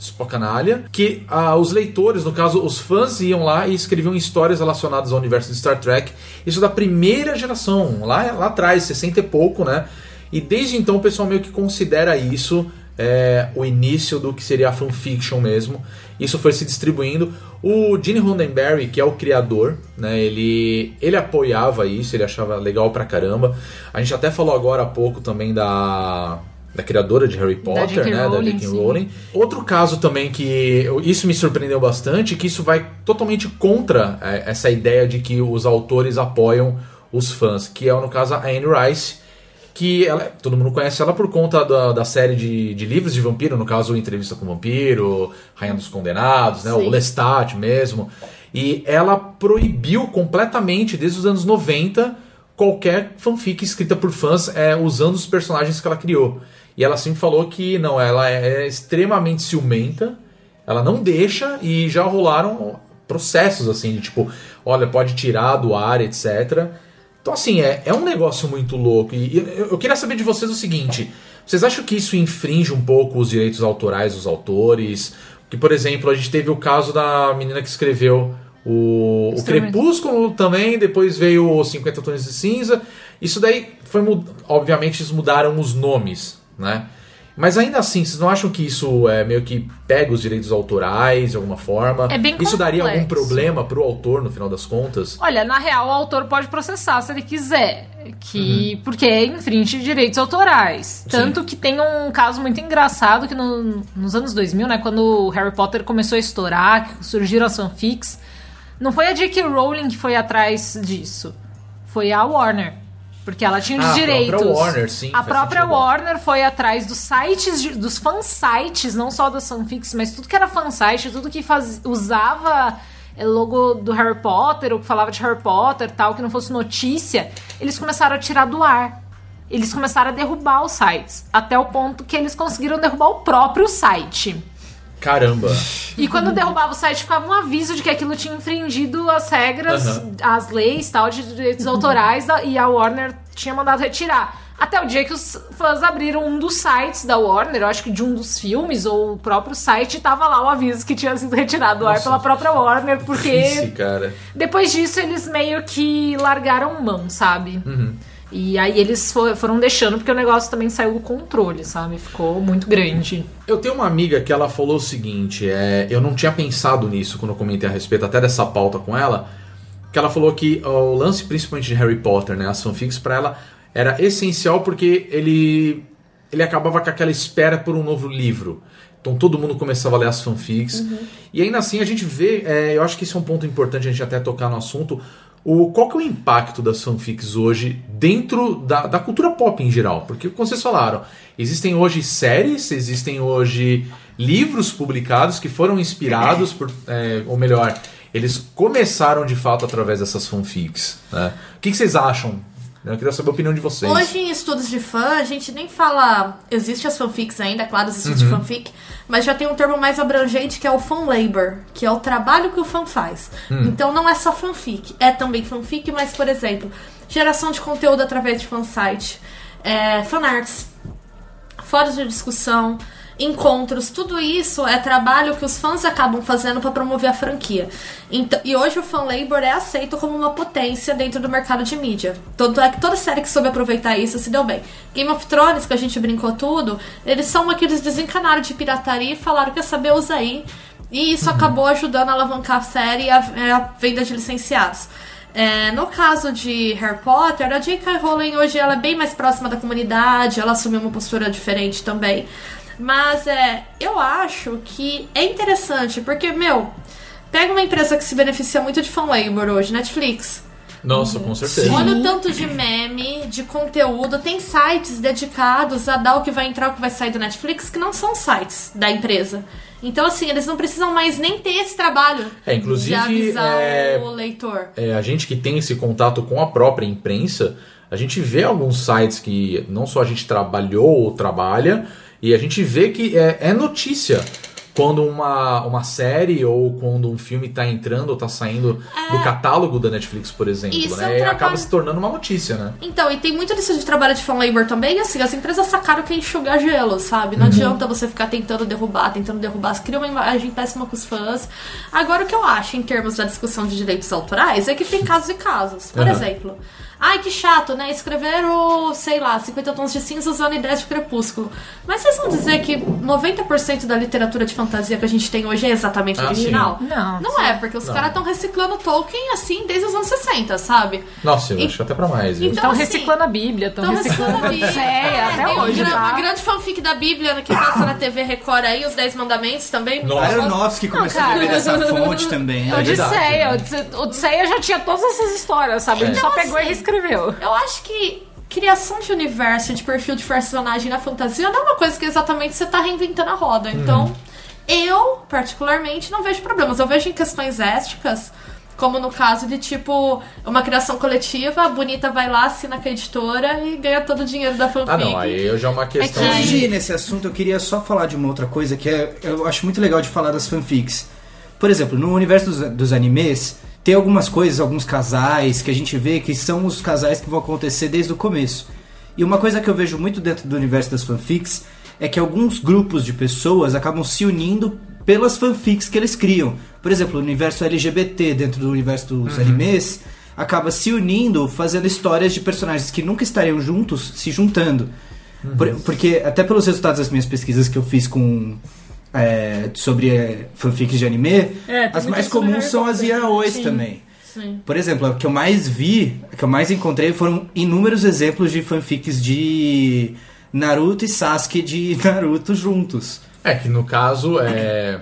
Spocanalha, que ah, os leitores, no caso os fãs, iam lá e escreviam histórias relacionadas ao universo de Star Trek. Isso da primeira geração, lá, lá atrás, 60 e pouco, né? E desde então o pessoal meio que considera isso é, o início do que seria a fanfiction mesmo. Isso foi se distribuindo. O Gene Roddenberry, que é o criador, né, ele, ele apoiava isso, ele achava legal pra caramba. A gente até falou agora há pouco também da, da criadora de Harry Potter, né, Rowling, da J.K. Rowling. Outro caso também que isso me surpreendeu bastante, que isso vai totalmente contra é, essa ideia de que os autores apoiam os fãs, que é no caso a Anne Rice, que ela, todo mundo conhece ela por conta da, da série de, de livros de vampiro, no caso Entrevista com o Vampiro, Rainha dos Condenados, né, o Lestat mesmo. E ela proibiu completamente, desde os anos 90, qualquer fanfic escrita por fãs é, usando os personagens que ela criou. E ela sempre falou que não, ela é extremamente ciumenta, ela não deixa e já rolaram processos assim, de tipo, olha, pode tirar do ar, etc. Então, assim, é, é um negócio muito louco. E eu, eu queria saber de vocês o seguinte: Vocês acham que isso infringe um pouco os direitos autorais dos autores? Que, por exemplo, a gente teve o caso da menina que escreveu o, o. Crepúsculo também, depois veio o 50 Tons de Cinza. Isso daí foi. Obviamente, eles mudaram os nomes, né? Mas ainda assim, vocês não acham que isso é meio que pega os direitos autorais de alguma forma? É bem Isso daria algum problema pro autor no final das contas? Olha, na real, o autor pode processar se ele quiser. Que, Uhum. Porque é infringe direitos autorais. Tanto que tem um caso muito engraçado que no- nos anos 2000, né, quando o Harry Potter começou a estourar, que surgiram as fanfics, não foi a J.K. Rowling que foi atrás disso. Foi a Warner. Porque ela tinha os Ah, a direitos. própria Warner, sim, A própria. Warner foi atrás dos sites, de- dos fansites, não só das fanfics, mas tudo que era fansite, tudo que faz, usava é, logo do Harry Potter, ou que falava de Harry Potter tal, que não fosse notícia, eles começaram a tirar do ar. Eles começaram a derrubar os sites. Até o ponto que eles conseguiram derrubar o próprio site. Caramba! E quando derrubava o site, ficava um aviso de que aquilo tinha infringido as regras, as leis tal, de direitos autorais, e a Warner tinha mandado retirar. Até o dia que os fãs abriram um dos sites da Warner, eu acho que de um dos filmes, ou o próprio site, tava lá o aviso que tinha sido retirado do ar pela própria Warner, porque cara. depois disso eles meio que largaram mão, sabe? Uhum. E aí eles fo- foram deixando, porque o negócio também saiu do controle, sabe? Ficou muito grande. Eu tenho uma amiga que ela falou o seguinte, é, eu não tinha pensado nisso quando eu comentei a respeito até dessa pauta com ela, que ela falou que o lance principalmente de Harry Potter, né, as fanfics pra ela era essencial porque ele ele acabava com aquela espera por um novo livro. Então todo mundo começava a ler as fanfics. E ainda assim a gente vê, é, eu acho que esse é um ponto importante a gente até tocar no assunto, o, qual que é o impacto das fanfics hoje dentro da, da cultura pop em geral? Porque, como vocês falaram, existem hoje séries, existem hoje livros publicados que foram inspirados por. é, ou melhor, eles começaram de fato através dessas fanfics. Né? O que, que vocês acham? Eu queria saber a opinião de vocês. Hoje, em estudos de fã, a gente nem fala. Existe as fanfics ainda, claro, existe Uhum. fanfic, mas já tem um termo mais abrangente que é o fan labor, que é o trabalho que o fã faz. Hum. Então não é só fanfic, é também fanfic, mas, por exemplo, geração de conteúdo através de fansite, é, fanarts, fóruns de discussão, encontros, tudo isso é trabalho que os fãs acabam fazendo para promover a franquia. Então, e hoje o fan labor é aceito como uma potência dentro do mercado de mídia. Tanto é que toda série que soube aproveitar isso se deu bem. Game of Thrones, que a gente brincou tudo, eles são aqueles desencanaram de pirataria e falaram quer saber, usa aí. E isso acabou ajudando a alavancar a série e a, a venda de licenciados. É, no caso de Harry Potter, a J.K. Rowling hoje ela é bem mais próxima da comunidade, ela assumiu uma postura diferente também. Mas é, eu acho que é interessante, porque, meu, pega uma empresa que se beneficia muito de fan labor hoje, Netflix. Nossa, com certeza. Olha o tanto de meme, de conteúdo. Tem sites dedicados a dar o que vai entrar, o que vai sair do Netflix, que não são sites da empresa. Então, assim, eles não precisam mais nem ter esse trabalho É, inclusive, de avisar é, o leitor. é, a gente que tem esse contato com a própria imprensa, a gente vê alguns sites que não só a gente trabalhou ou trabalha, e a gente vê que é, é notícia quando uma, uma série ou quando um filme está entrando ou está saindo do catálogo da Netflix, por exemplo. Isso né? é um E acaba trabalho- se tornando uma notícia, né? Então, e tem muito disso de trabalho de fan labor também, e assim, as empresas sacaram que é enxugar gelo, sabe? Uhum. Não adianta você ficar tentando derrubar, tentando derrubar, você cria uma imagem péssima com os fãs. Agora, o que eu acho em termos da discussão de direitos autorais é que tem casos e casos. Por Aham. exemplo, ai que chato, né? Escreveram, sei lá, 50 tons de cinza usando ideias de crepúsculo. Mas vocês vão dizer que 90% da literatura de fantasia que a gente tem hoje é exatamente Ah, original? sim. Não, Não é, porque os caras estão reciclando Tolkien assim desde os anos 60, sabe? Nossa, eu E- acho até pra mais. viu? Então, Estão assim, reciclando a Bíblia, estão Estão reciclando a reciclando a Bíblia. Odisseia, É, até tem um hoje, gra- Uma tá? grande fanfic da Bíblia né, que passa na TV Record aí, os Dez Mandamentos também. Nossa. Aronofsky começou a beber dessa fonte também. É verdade, Odisseia, né? Odisse- Odisseia já tinha todas essas histórias, sabe? Ele Então, só pegou e assim, reescreveu. Eu acho que criação de universo, de perfil de personagem na fantasia não é uma coisa que exatamente você tá reinventando a roda. Então, eu, particularmente, não vejo problemas. Eu vejo em questões éticas, como no caso de, tipo, uma criação coletiva, a bonita vai lá, assina com a editora e ganha todo o dinheiro da fanfic. Ah, não, aí eu já é uma questão. que- Antes de- de ir nesse assunto, eu queria só falar de uma outra coisa que é, eu acho muito legal de falar das fanfics. Por exemplo, no universo dos, dos animes, tem algumas coisas, alguns casais que a gente vê que são os casais que vão acontecer desde o começo. E uma coisa que eu vejo muito dentro do universo das fanfics é que alguns grupos de pessoas acabam se unindo pelas fanfics que eles criam. Por exemplo, o universo LGBT dentro do universo dos animes acaba se unindo, fazendo histórias de personagens que nunca estariam juntos, se juntando. Por- porque, até pelos resultados das minhas pesquisas que eu fiz com. É, sobre é, fanfics de anime, É, as mais comuns são as yaois Sim. também. Sim. Por exemplo, a que eu mais vi, a que eu mais encontrei foram inúmeros exemplos de fanfics de Naruto e Sasuke de Naruto juntos. É que no caso, é...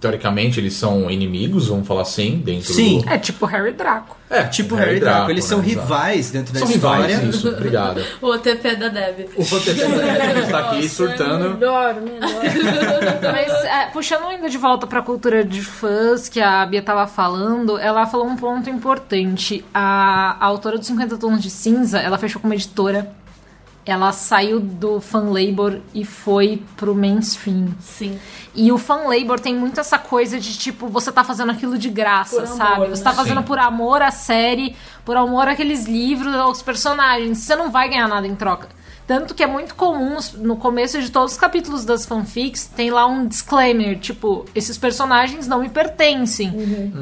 teoricamente eles são inimigos, vamos falar assim, dentro Sim. do... É tipo Harry e Draco. É, Tipo Harry e Draco, eles são né, exato. rivais dentro da São história. rivais, isso, obrigado. O OTP da Deb. O Roteiro está aqui surtando. Melhor, melhor. Mas, é, puxando ainda de volta pra cultura de fãs que a Bia tava falando, ela falou um ponto importante. A, a autora dos 50 Tons de Cinza, ela fechou como editora. Ela saiu do fan labor e foi pro mainstream. Sim. E o fan labor tem muito essa coisa de tipo, você tá fazendo aquilo de graça, amor, sabe? Você tá né? fazendo Sim. por amor à série, por amor àqueles livros, aos personagens. Você não vai ganhar nada em troca. Tanto que é muito comum, no começo de todos os capítulos das fanfics, tem lá um disclaimer, tipo, esses personagens não me pertencem.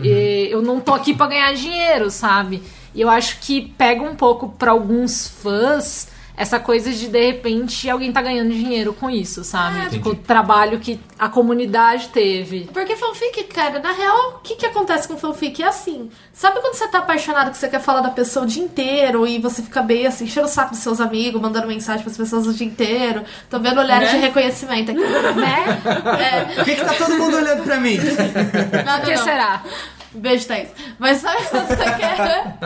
E eu não tô aqui pra ganhar dinheiro, sabe? E eu acho que pega um pouco pra alguns fãs essa coisa de, de repente, alguém tá ganhando dinheiro com isso, sabe? tipo, o trabalho que a comunidade teve. Porque fanfic, cara, na real, o que, que acontece com fanfic? É assim. Sabe quando você tá apaixonado que você quer falar da pessoa o dia inteiro e você fica bem assim, enchendo o saco dos seus amigos, mandando mensagem pras pessoas o dia inteiro? Tô vendo olhares Né? de reconhecimento aqui, né? Por que, que tá todo mundo olhando pra mim? Nada Por que não. será? Beijo, Thaís. Mas sabe quando você quer.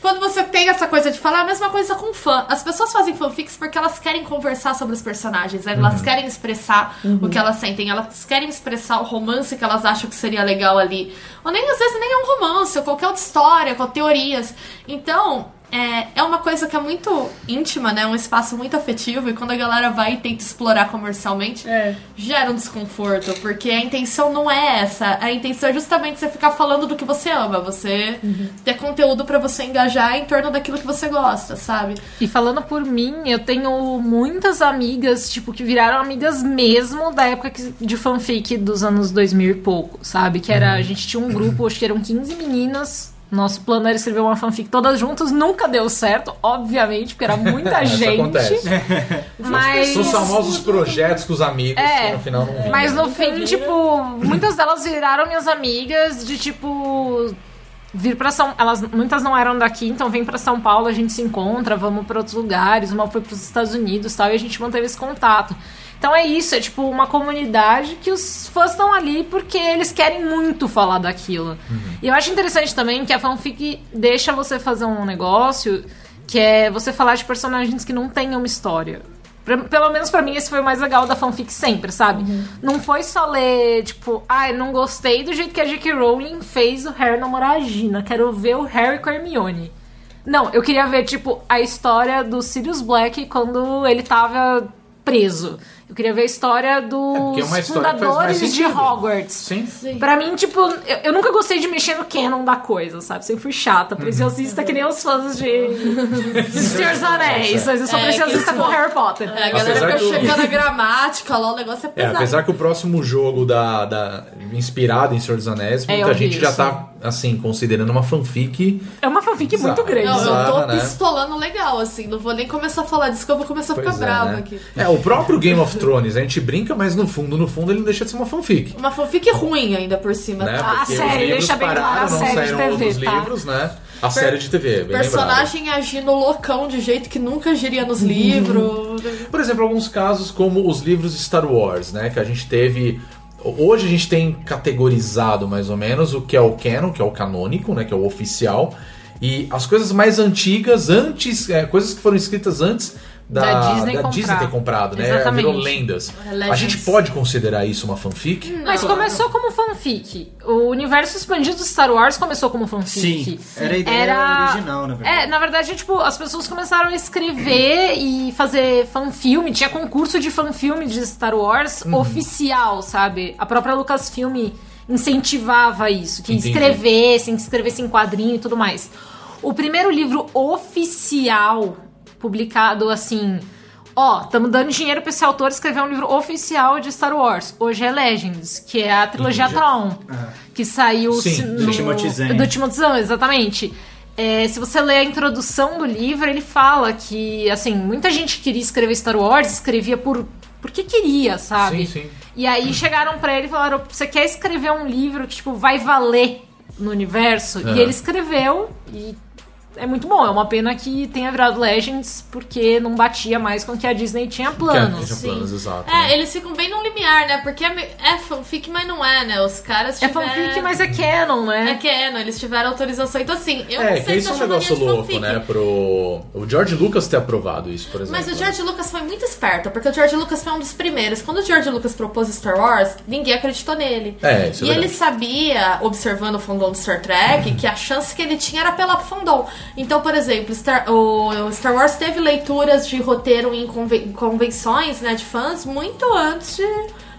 Quando você tem essa coisa de falar, a mesma coisa com fã. As pessoas fazem fanfics porque elas querem conversar sobre os personagens, né? elas querem expressar o que elas sentem, elas querem expressar o romance que elas acham que seria legal ali. Ou nem às vezes nem é um romance, ou qualquer outra história, com teorias. Então, é, é uma coisa que é muito íntima, né? Um espaço muito afetivo, e quando a galera vai e tenta explorar comercialmente, É. gera um desconforto, porque a intenção não é essa. A intenção é justamente você ficar falando do que você ama, você ter conteúdo pra você engajar em torno daquilo que você gosta, sabe? E falando por mim, eu tenho muitas amigas, tipo, que viraram amigas mesmo da época que- de fanfic dos anos 2000 e pouco, sabe? Que era, a gente tinha um grupo, acho que eram 15 meninas. Nosso plano era escrever uma fanfic todas juntas, nunca deu certo, obviamente, porque era muita Isso gente. acontece. Mas São os famosos projetos com os amigos É, que no final não. Mas no fim, tipo, muitas delas viraram minhas amigas de tipo vir pra São, elas muitas não eram daqui, então vem pra São Paulo, a gente se encontra, vamos pra outros lugares, uma foi pros Estados Unidos, tal, e a gente manteve esse contato. Então é isso, é tipo uma comunidade que os fãs estão ali porque eles querem muito falar daquilo. E eu acho interessante também que a fanfic deixa você fazer um negócio que é você falar de personagens que não têm uma história. Pra- pelo menos pra mim esse foi o mais legal da fanfic sempre, sabe? Não foi só ler, tipo, ai, não gostei do jeito que a J.K. Rowling fez o Harry namorar a Gina, quero ver o Harry com a Hermione. Não, eu queria ver, tipo, a história do Sirius Black quando ele tava preso. Eu queria ver a história dos é uma história fundadores de. Hogwarts. Sim. Pra mim, tipo, eu, eu nunca gostei de mexer no canon da coisa, sabe? Sempre fui chata, preciosista que nem os fãs de Senhor dos Anéis. Mas eu sou É, preciosista com Harry Potter. É, a galera Apesar fica checando a gramática lá, o negócio é É, pesado. apesar que o próximo jogo da, da- inspirado em Senhor dos Anéis, É, muita gente já isso. tá, assim, considerando uma fanfic. É uma fanfic muito Bizarro. grande. Não, eu tô Bizarra, né? pistolando legal, assim. Não vou nem começar a falar disso, que eu vou começar a ficar Pois é, brava né? aqui. É, o próprio Game of Thrones, a gente brinca, mas no fundo, no fundo, ele não deixa de ser uma fanfic. Uma fanfic ruim ainda por cima. Né? tá? Ah, os série, deixa bem claro, a não série de TV, outros tá? livros, né? A série de TV, bem lembrado. Personagem agindo loucão de jeito que nunca agiria nos livros. Por exemplo, alguns casos como os livros de Star Wars, né? Que a gente teve. Hoje a gente tem categorizado mais ou menos o que é o canon, que é o canônico, né? Que é o oficial. E as coisas mais antigas, antes. é, coisas que foram escritas antes da, Da Disney da. Disney ter comprado, né? Exatamente. Virou lendas. Legends. A gente pode considerar isso uma fanfic? Mas começou como fanfic. O universo expandido do Star Wars começou como fanfic. Sim, era a ideia original, na verdade. É, na verdade, tipo, as pessoas começaram a escrever e fazer fanfilme. Tinha concurso de fanfilme de Star Wars Uhum. oficial, sabe? A própria Lucasfilm incentivava isso, que Entendi. escrevessem, que escrevessem em quadrinho e tudo mais. O primeiro livro oficial publicado assim. Ó, estamos dando dinheiro pra esse autor escrever um livro oficial de Star Wars. Hoje é Legends, que é a trilogia Tron. Que saiu Sim, se- do no- Timothy Zahn. Do Timothy Zahn, exatamente. É, se você ler a introdução do livro, ele fala que, assim, muita gente queria escrever Star Wars, escrevia por porque queria, sabe? Sim, sim. E aí chegaram pra ele e falaram: você quer escrever um livro que, tipo, vai valer no universo? É. E ele escreveu e é muito bom. É uma pena que tenha virado Legends, porque não batia mais com o que a Disney tinha planos. Que tinha planos, exato. É, né? eles ficam bem no limiar, né? Porque é, é fanfic, mas não é, né? Os caras É tiveram... fanfic, mas é canon, né? É canon, eles tiveram autorização. Então, assim, eu É, não que sei isso se é um negócio louco, fanfic. né? Pro. O George Lucas ter aprovado isso, por exemplo. Mas o George Lucas foi muito esperto, porque o George Lucas foi um dos primeiros. Quando o George Lucas propôs Star Wars, ninguém acreditou nele. É, isso é E ele verdade. sabia, observando o fandom de Star Trek, que a chance que ele tinha era pela fandom. Então, por exemplo, Star, o, Star Wars teve leituras de roteiro em conven- convenções né, de fãs muito antes de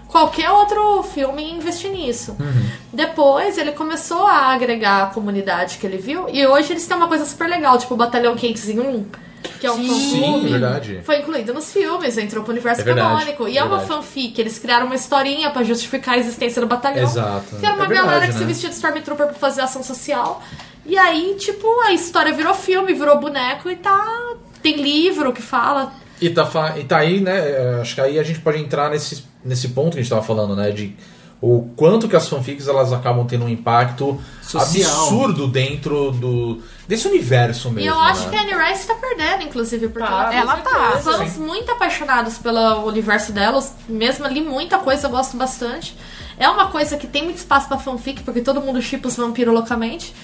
qualquer outro filme investir nisso. Depois ele começou a agregar a comunidade que ele viu, e hoje eles têm uma coisa super legal, tipo o Batalhão 501, que é um Sim, verdade. Foi incluído nos filmes, entrou pro universo É verdade, canônico. E é uma verdade. fanfic, eles criaram uma historinha pra justificar a existência do batalhão. Exato. Que era uma É verdade, galera que né? se vestia de Stormtrooper pra fazer ação social. E aí, tipo, a história virou filme, virou boneco e tá. Tem livro que fala. E tá, e tá aí, né? é, Acho que aí a gente pode entrar nesse, nesse ponto que a gente tava falando, né? De o quanto que as fanfics elas acabam tendo um impacto Social. absurdo dentro do desse universo mesmo. e eu acho né? que a Annie Rice tá perdendo, inclusive, porque Tá, ela, ela tá. Os fãs muito apaixonados pelo universo dela, mesmo ali muita coisa eu gosto bastante. É uma coisa que tem muito espaço pra fanfic, porque todo mundo chipa os vampiros loucamente.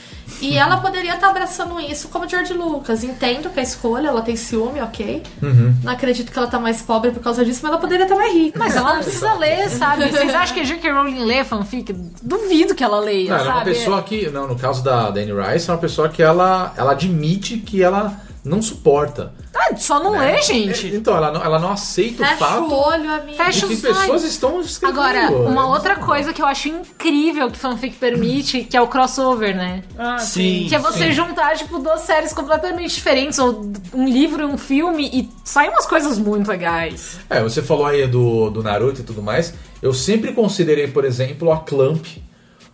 E ela poderia estar abraçando isso como George Lucas. Entendo que a escolha, ela tem ciúme, ok. Uhum. Não acredito que ela tá mais pobre por causa disso, mas ela poderia estar mais rica. Mas ela não precisa ler, sabe? Vocês acham que a J.K. Rowling lê fanfic? Duvido que ela leia, Não, ela é uma sabe? pessoa que, não, no caso da Danny Rice, é uma pessoa que ela, ela admite que ela não suporta. Ah, só não né? lê, gente. Então, ela não, ela não aceita o Fecha fato o olho, amigo. Fecha de que os olhos. pessoas estão escrevendo. Agora, uma É outra coisa que eu acho incrível que fanfic permite, que é o crossover, né? Ah, Sim. Que é você juntar, tipo, duas séries completamente diferentes, ou um livro e um filme, e saem umas coisas muito legais. É, você falou aí do, do Naruto e tudo mais. Eu sempre considerei, por exemplo, a Clamp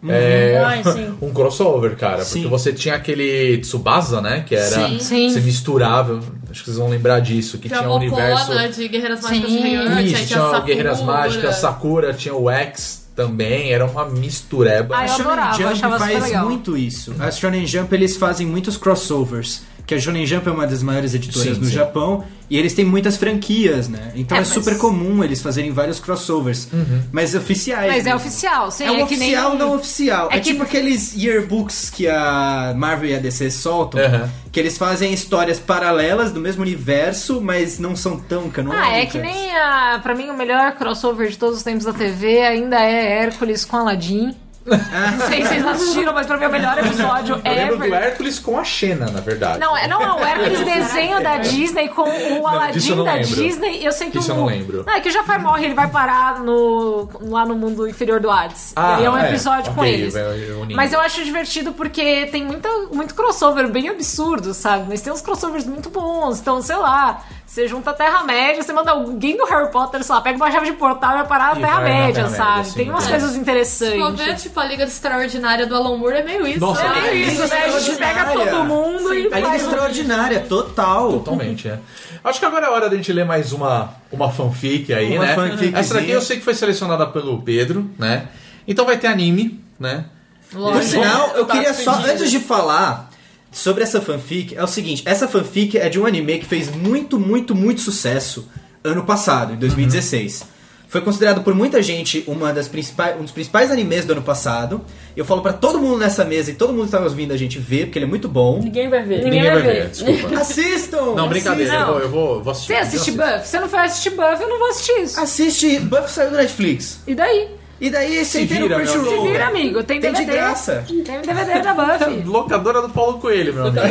é, Ai, um crossover, cara. Sim. Porque você tinha aquele Tsubasa, né? Que era. Sim. Sim. Você misturava. Acho que vocês vão lembrar disso. Que Tinha tinha o universo. De Guerreiras Mágicas Sim. Isso, tinha tinha. Guerreiras Mágicas, Sakura, tinha o X também. Era uma mistureba. Ah, eu Shonen Jump faz legal. muito isso. A Shonen Jump eles fazem muitos crossovers. Que a Shonen Jump é uma das maiores editoras Sim, no sim. Japão e eles têm muitas franquias, né? Então É, é, mas- super comum eles fazerem vários crossovers, mas oficiais. Mas é mesmo. oficial, sim. É um que nem- oficial, não oficial. É É, que- tipo aqueles yearbooks que a Marvel e a DC soltam, Aham. que eles fazem histórias paralelas do mesmo universo, mas não são tão canônicas. Ah, é que nem a. Pra mim, o melhor crossover de todos os tempos da TV ainda é Hércules com Aladdin. Não sei se vocês assistiram, mas pra mim é o melhor episódio Eu lembro do. Hércules com a Xena, na verdade. Não, é, não, é o Hércules desenho da Disney com o disso eu Aladdin não da lembro. Disney. Eu sei que Isso o. eu não lembro. Não, é que o Jafar morre, ele vai parar no, lá no mundo inferior do Hades. Ah, e é um é, episódio com ok, eles. vai unindo. Mas eu acho divertido porque tem muita, muito crossover bem absurdo, sabe? Mas tem uns crossovers muito bons. Então, sei lá, você junta a Terra-média, você manda alguém do Harry Potter, sei lá, pega uma chave de portal e vai parar na Terra-média, sabe? sim, tem umas é. coisas Se for interessantes. ver, tipo, a Liga Extraordinária do Alan Moore é meio isso. Nossa, né? É meio isso, né? A gente pega todo mundo e A Liga um- Extraordinária, total. Totalmente, é. Acho que agora é hora da gente ler mais uma, uma fanfic aí, Uma né? fanficzinha. Essa daqui eu sei que foi selecionada pelo Pedro, né? Então vai ter anime, né? Por sinal, eu Tá queria só, despedido. antes de falar sobre essa fanfic, é o seguinte: essa fanfic é de um anime que fez muito, muito, muito sucesso ano passado, em 2016. Foi considerado por muita gente uma das principais, um dos principais animes do ano passado. Eu falo pra todo mundo nessa mesa e todo mundo que tá ouvindo a gente ver, porque ele é muito bom. Ninguém vai ver. Ninguém vai ver, desculpa. Assistam! Não, brincadeira, eu vou, eu vou, eu vou assistir. Você assiste. Buff? Você não foi assistir Buff, eu não vou assistir isso. Assiste, Buff saiu do Netflix. E daí? E daí você tem no vira, meu Se Crunchyroll. vira, amigo. Tem Tem de DVD. graça. Tem um DVD da Buff. Locadora do Paulo Coelho, meu amigo.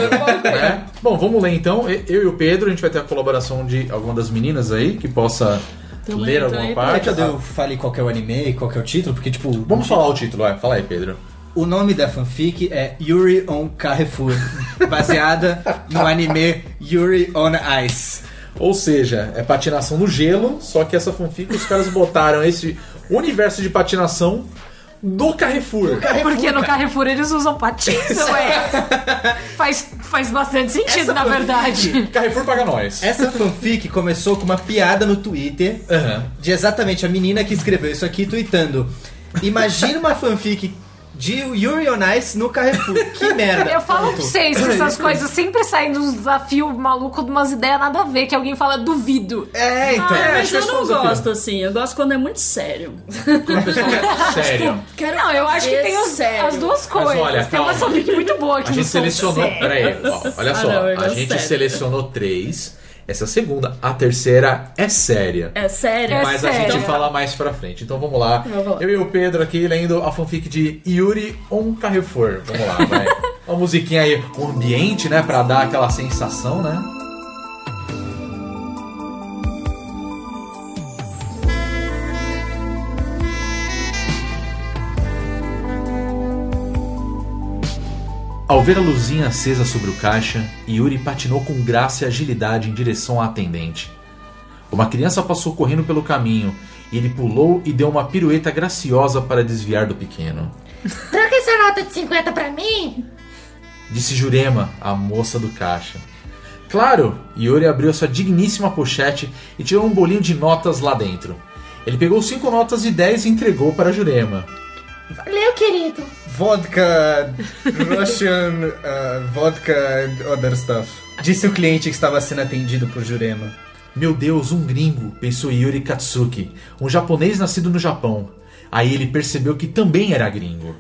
né? Bom, vamos ler então. Eu e o Pedro, a gente vai ter a colaboração de alguma das meninas aí que possa Também, ler alguma aí, parte. Cadê eu fale qual que é o anime, qual que é o título? Porque, tipo, Vamos falar o título, vai. Fala aí, Pedro. O nome da fanfic é Yuri on Carrefour, baseada no anime Yuri on Ice. Ou seja, é patinação no gelo, só que essa fanfic os caras botaram esse universo de patinação do Carrefour. Porque no Carrefour eles usam patins, ué. faz, faz bastante sentido, na verdade. Carrefour paga nós. Essa fanfic começou com uma piada no Twitter Aham. de exatamente a menina que escreveu isso aqui tweetando. Imagina uma fanfic de Yuri on Ice no Carrefour. Que merda. Eu falo pra vocês que essas coisas sempre saem de uns desafios malucos, de umas ideias nada a ver, que alguém fala duvido. É, então. Ah, mas que eu não gosto assim. Eu gosto quando é muito sério. Sério. Quero Não, eu acho que tem os- sério. as duas coisas. olha, tem uma fanfic muito boa aqui A gente selecionou. Peraí, ó, olha Ah, só. não, eu a gente sério. selecionou três. Essa é a segunda. A terceira é séria. É sério? É Mas a sério. gente fala mais pra frente. Então vamos lá. Vamos lá. Eu e o Pedro aqui lendo a fanfic de Yuri on Carrefour. Vamos lá, vai. Uma musiquinha aí, o ambiente, né? Pra dar aquela sensação, né? Ao ver a luzinha acesa sobre o caixa, Yuri patinou com graça e agilidade em direção à atendente. Uma criança passou correndo pelo caminho e ele pulou e deu uma pirueta graciosa para desviar do pequeno. Troca essa nota de 50 pra mim? Disse Jurema, a moça do caixa. Claro! Yuri abriu sua digníssima pochete e tirou um bolinho de notas lá dentro. Ele pegou cinco notas de 10 e entregou para Jurema. Valeu, querido. Vodka, Russian, uh, vodka and other stuff. Disse o cliente que estava sendo atendido por Jurema. Meu Deus, um gringo, pensou Yuri Katsuki, um japonês nascido no Japão. Aí ele percebeu que também era gringo.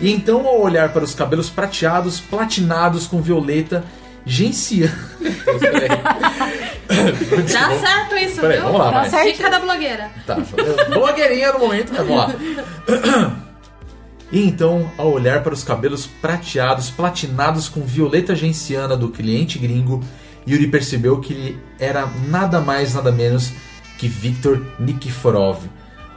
E então, ao olhar para os cabelos prateados, platinados com violeta, genciano. Dá certo isso, Peraí, viu? vamos lá, Dá vai. certo. Dica da blogueira. Tá, blogueirinha no momento, mas vamos lá. E então, ao olhar para os cabelos prateados, platinados com violeta genciana do cliente gringo, Yuri percebeu que ele era nada mais, nada menos que Viktor Nikiforov,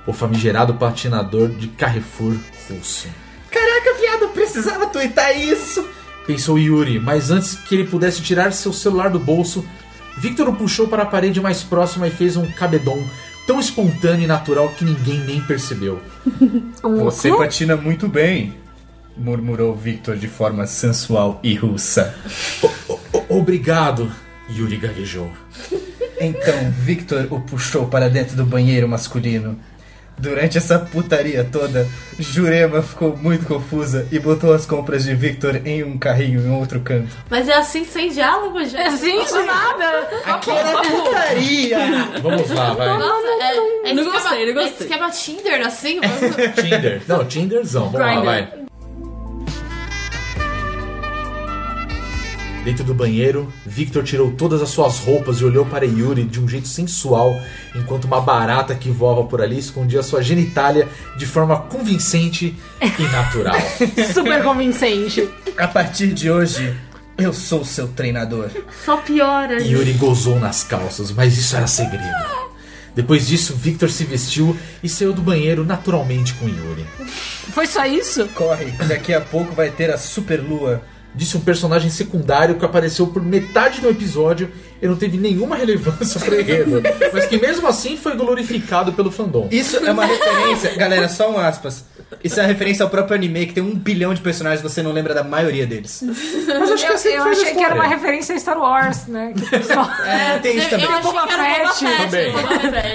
o famigerado patinador de Carrefour russo. Caraca, viado, precisava twittar isso. Pensou Yuri, mas antes que ele pudesse tirar seu celular do bolso, Victor o puxou para a parede mais próxima e fez um cabedon tão espontâneo e natural que ninguém nem percebeu. Você patina muito bem, murmurou Victor de forma sensual e russa. O- Obrigado, Yuri gaguejou. Então Victor o puxou para dentro do banheiro masculino. Durante essa putaria toda, Jurema ficou muito confusa e botou as compras de Victor em um carrinho em outro canto. Mas é assim sem diálogo, gente. É assim, de nada. Aqui era putaria! Vamos lá, vai. Nossa, é, é Não gostei, não é gostei. esquema Tinder, assim? Vamos- Tinder. Não, Tinderzão. Vamos lá, Grindr. vai. Dentro do banheiro, Victor tirou todas as suas roupas e olhou para Yuri de um jeito sensual, enquanto uma barata que voava por ali escondia sua genitália de forma convincente e natural. Super convincente. A partir de hoje, eu sou seu treinador. Só piora, gente. Yuri gozou nas calças, mas isso era segredo. Depois disso, Victor se vestiu e saiu do banheiro naturalmente com Yuri. Foi só isso? Corre, daqui a pouco vai ter a superlua. Disse um personagem secundário que apareceu por metade do episódio e não teve nenhuma relevância para enredo, mas que mesmo assim foi glorificado pelo fandom. Isso é uma referência, galera, só um aspas. Isso é uma referência ao próprio anime, que tem um bilhão de personagens, você não lembra da maioria deles. Mas acho que Eu, assim eu achei que era uma referência a Star Wars, né? Que pessoal- É, tem isso Eu, também. eu achei Boba que era Boba Fett. Também.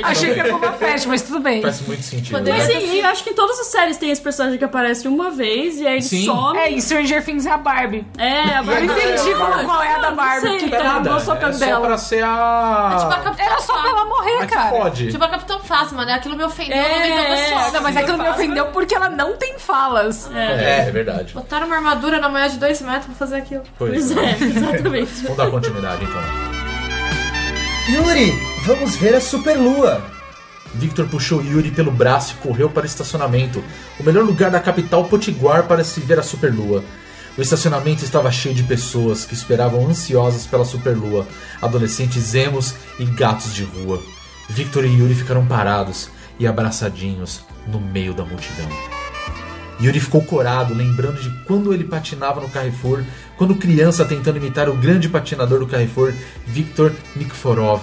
Achei que era Boba Fett, mas tudo bem. Faz muito sentido. Poderia né? Mas sim, eu acho que em todas as séries tem esse personagem que aparece uma vez e aí ele Sim. some. É, e Stranger Things é a Barbie. É, a Eu Barbie- entendi qual, qual é a da Barbie, sei, que tá tá é socando só dela. Pra ser a... Tipo a Capitã Era só pra ela morrer, Mas que cara. pode. Tipo a Capitão Phasma, né? Aquilo me ofendeu É, no nível pessoal. Não, mas aquilo me ofendeu porque ela não tem falas. É, é verdade. Botaram uma armadura na manhã de dois metros pra fazer aquilo. Pois Pois é. é, exatamente. Vamos dar continuidade então. Yuri, vamos ver a superlua. Victor puxou Yuri pelo braço e correu para o estacionamento, o melhor lugar da capital potiguar para se ver a superlua. O estacionamento estava cheio de pessoas que esperavam ansiosas pela superlua, adolescentes emos e gatos de rua. Victor e Yuri ficaram parados e abraçadinhos no meio da multidão. Yuri ficou corado, lembrando de quando ele patinava no Carrefour, quando criança tentando imitar o grande patinador do Carrefour, Viktor Nikiforov,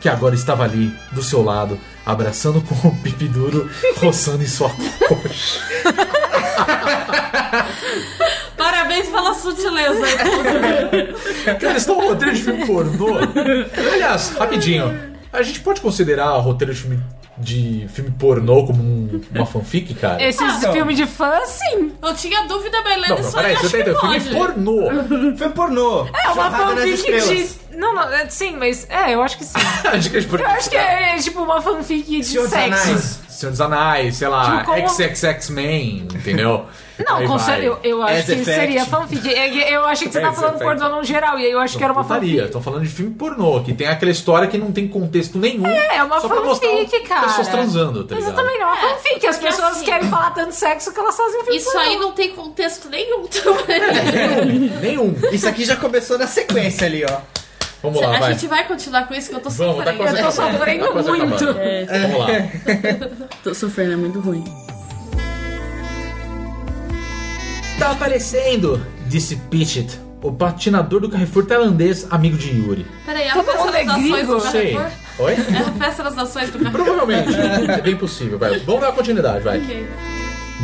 que agora estava ali, do seu lado, abraçando com o pipi duro, roçando em sua coxa. Parabéns pela sutileza. Cara, eles estão roteiro de filme pornô. Aliás, rapidinho. A gente pode considerar roteiro de filme, de filme pornô como um- uma fanfic, cara? Esses filmes de fã, sim. Eu tinha dúvida, lendo Não, aí, peraí, acho você que entendendo? pode. Filme pornô. Foi pornô. É uma fanfic de. Não, não, é, sim, mas. É, eu acho que sim. A dica de Eu acho que é, é, tipo uma fanfic de Senhor sexo. Senhor dos Anéis, sei lá, Tipo, como- XXX-Men, entendeu? Não, com eu, eu acho As que Effect. seria fanfic. Eu, eu achei que você As tava falando Effect. pornô no geral, e aí eu acho que era uma Putaria, fanfic. Tô falando de filme pornô, que tem aquela história que não tem contexto nenhum. É, é uma só fanfic, cara. pessoas transando, tá ligado? Exatamente, é uma fanfic. As pessoas assim- querem falar tanto sexo que elas fazem um filme Isso pornô. aí não tem contexto nenhum também. Nenhum. Isso aqui já começou na sequência ali, ó. Vamos lá, a vai. gente vai continuar com isso que eu tô Vamos, tá sofrendo. quase Eu tô acabando. sofrendo Tá quase muito. acabando. É, Vamos lá. tô sofrendo, é muito ruim. Tá aparecendo, disse Pitchett, o patinador do Carrefour tailandês, amigo de Yuri. Peraí, a Todo festa mundo é das nações gringo? do Sei. Carrefour? Oi? É a festa das nações do Carrefour? Provavelmente. É bem possível, vai. Vamos dar continuidade, vai. Ok.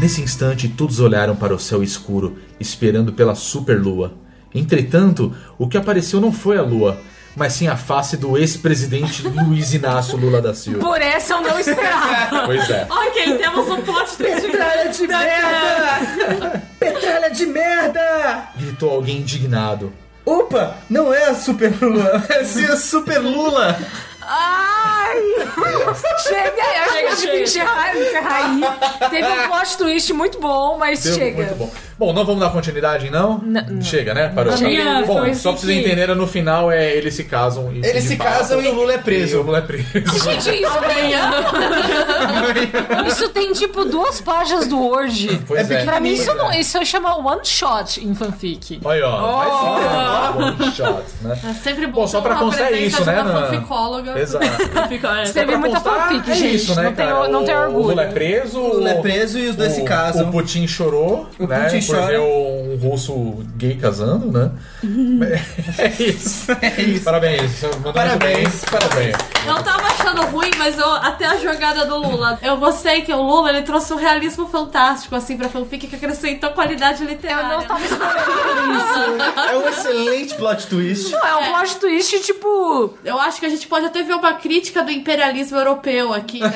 Nesse instante, todos olharam para o céu escuro, esperando pela superlua. Entretanto, o que apareceu não foi a lua, mas sim a face do ex-presidente Luiz Inácio Lula da Silva. Por essa eu não esperava. Pois é. Ok, temos um plot twist. Petralha de merda! Petralha de merda! Gritou alguém indignado. Opa, não é a Super Lula, é sim a Super Lula. Ai! chega, eu acho que a gente tem que encerrar, encerrar aí. Teve um plot twist muito bom, mas Deu chega. Muito bom. Bom, não vamos dar continuidade, não? Chega, né? Parou. Tinha, Bom, só pra vocês entenderem, no final é eles se casam e Eles se casam e o Lula é E o preso. Lula é preso. Gente, isso tem, isso tem tipo duas páginas do Word. Pois é. Pra mim, isso, não, isso chama one shot em fanfic. Olha, ó. Mas sim, é one shot, né? É sempre bom, Bom, só pra constar presença isso, né? uma na- fanficóloga. Exato. É, Teve Pra muita fanfic, é gente. isso, né, não, tem, cara? não tem orgulho. O Lula é preso. O Lula é preso e os dois o- se casam. O Putin chorou, O né? Putin por chora. ver um russo gay casando, né? é isso. É isso. Parabéns. Parabéns. Parabéns. Eu tava achando ruim, mas eu, até a jogada do Lula. Eu gostei que o Lula ele trouxe um realismo fantástico assim pra fanfic que acrescentou qualidade literária. Eu não tava esperando isso. É um excelente plot twist. Não, é um plot twist, tipo. Eu acho que a gente pode até ver uma crítica do imperialismo europeu aqui, né?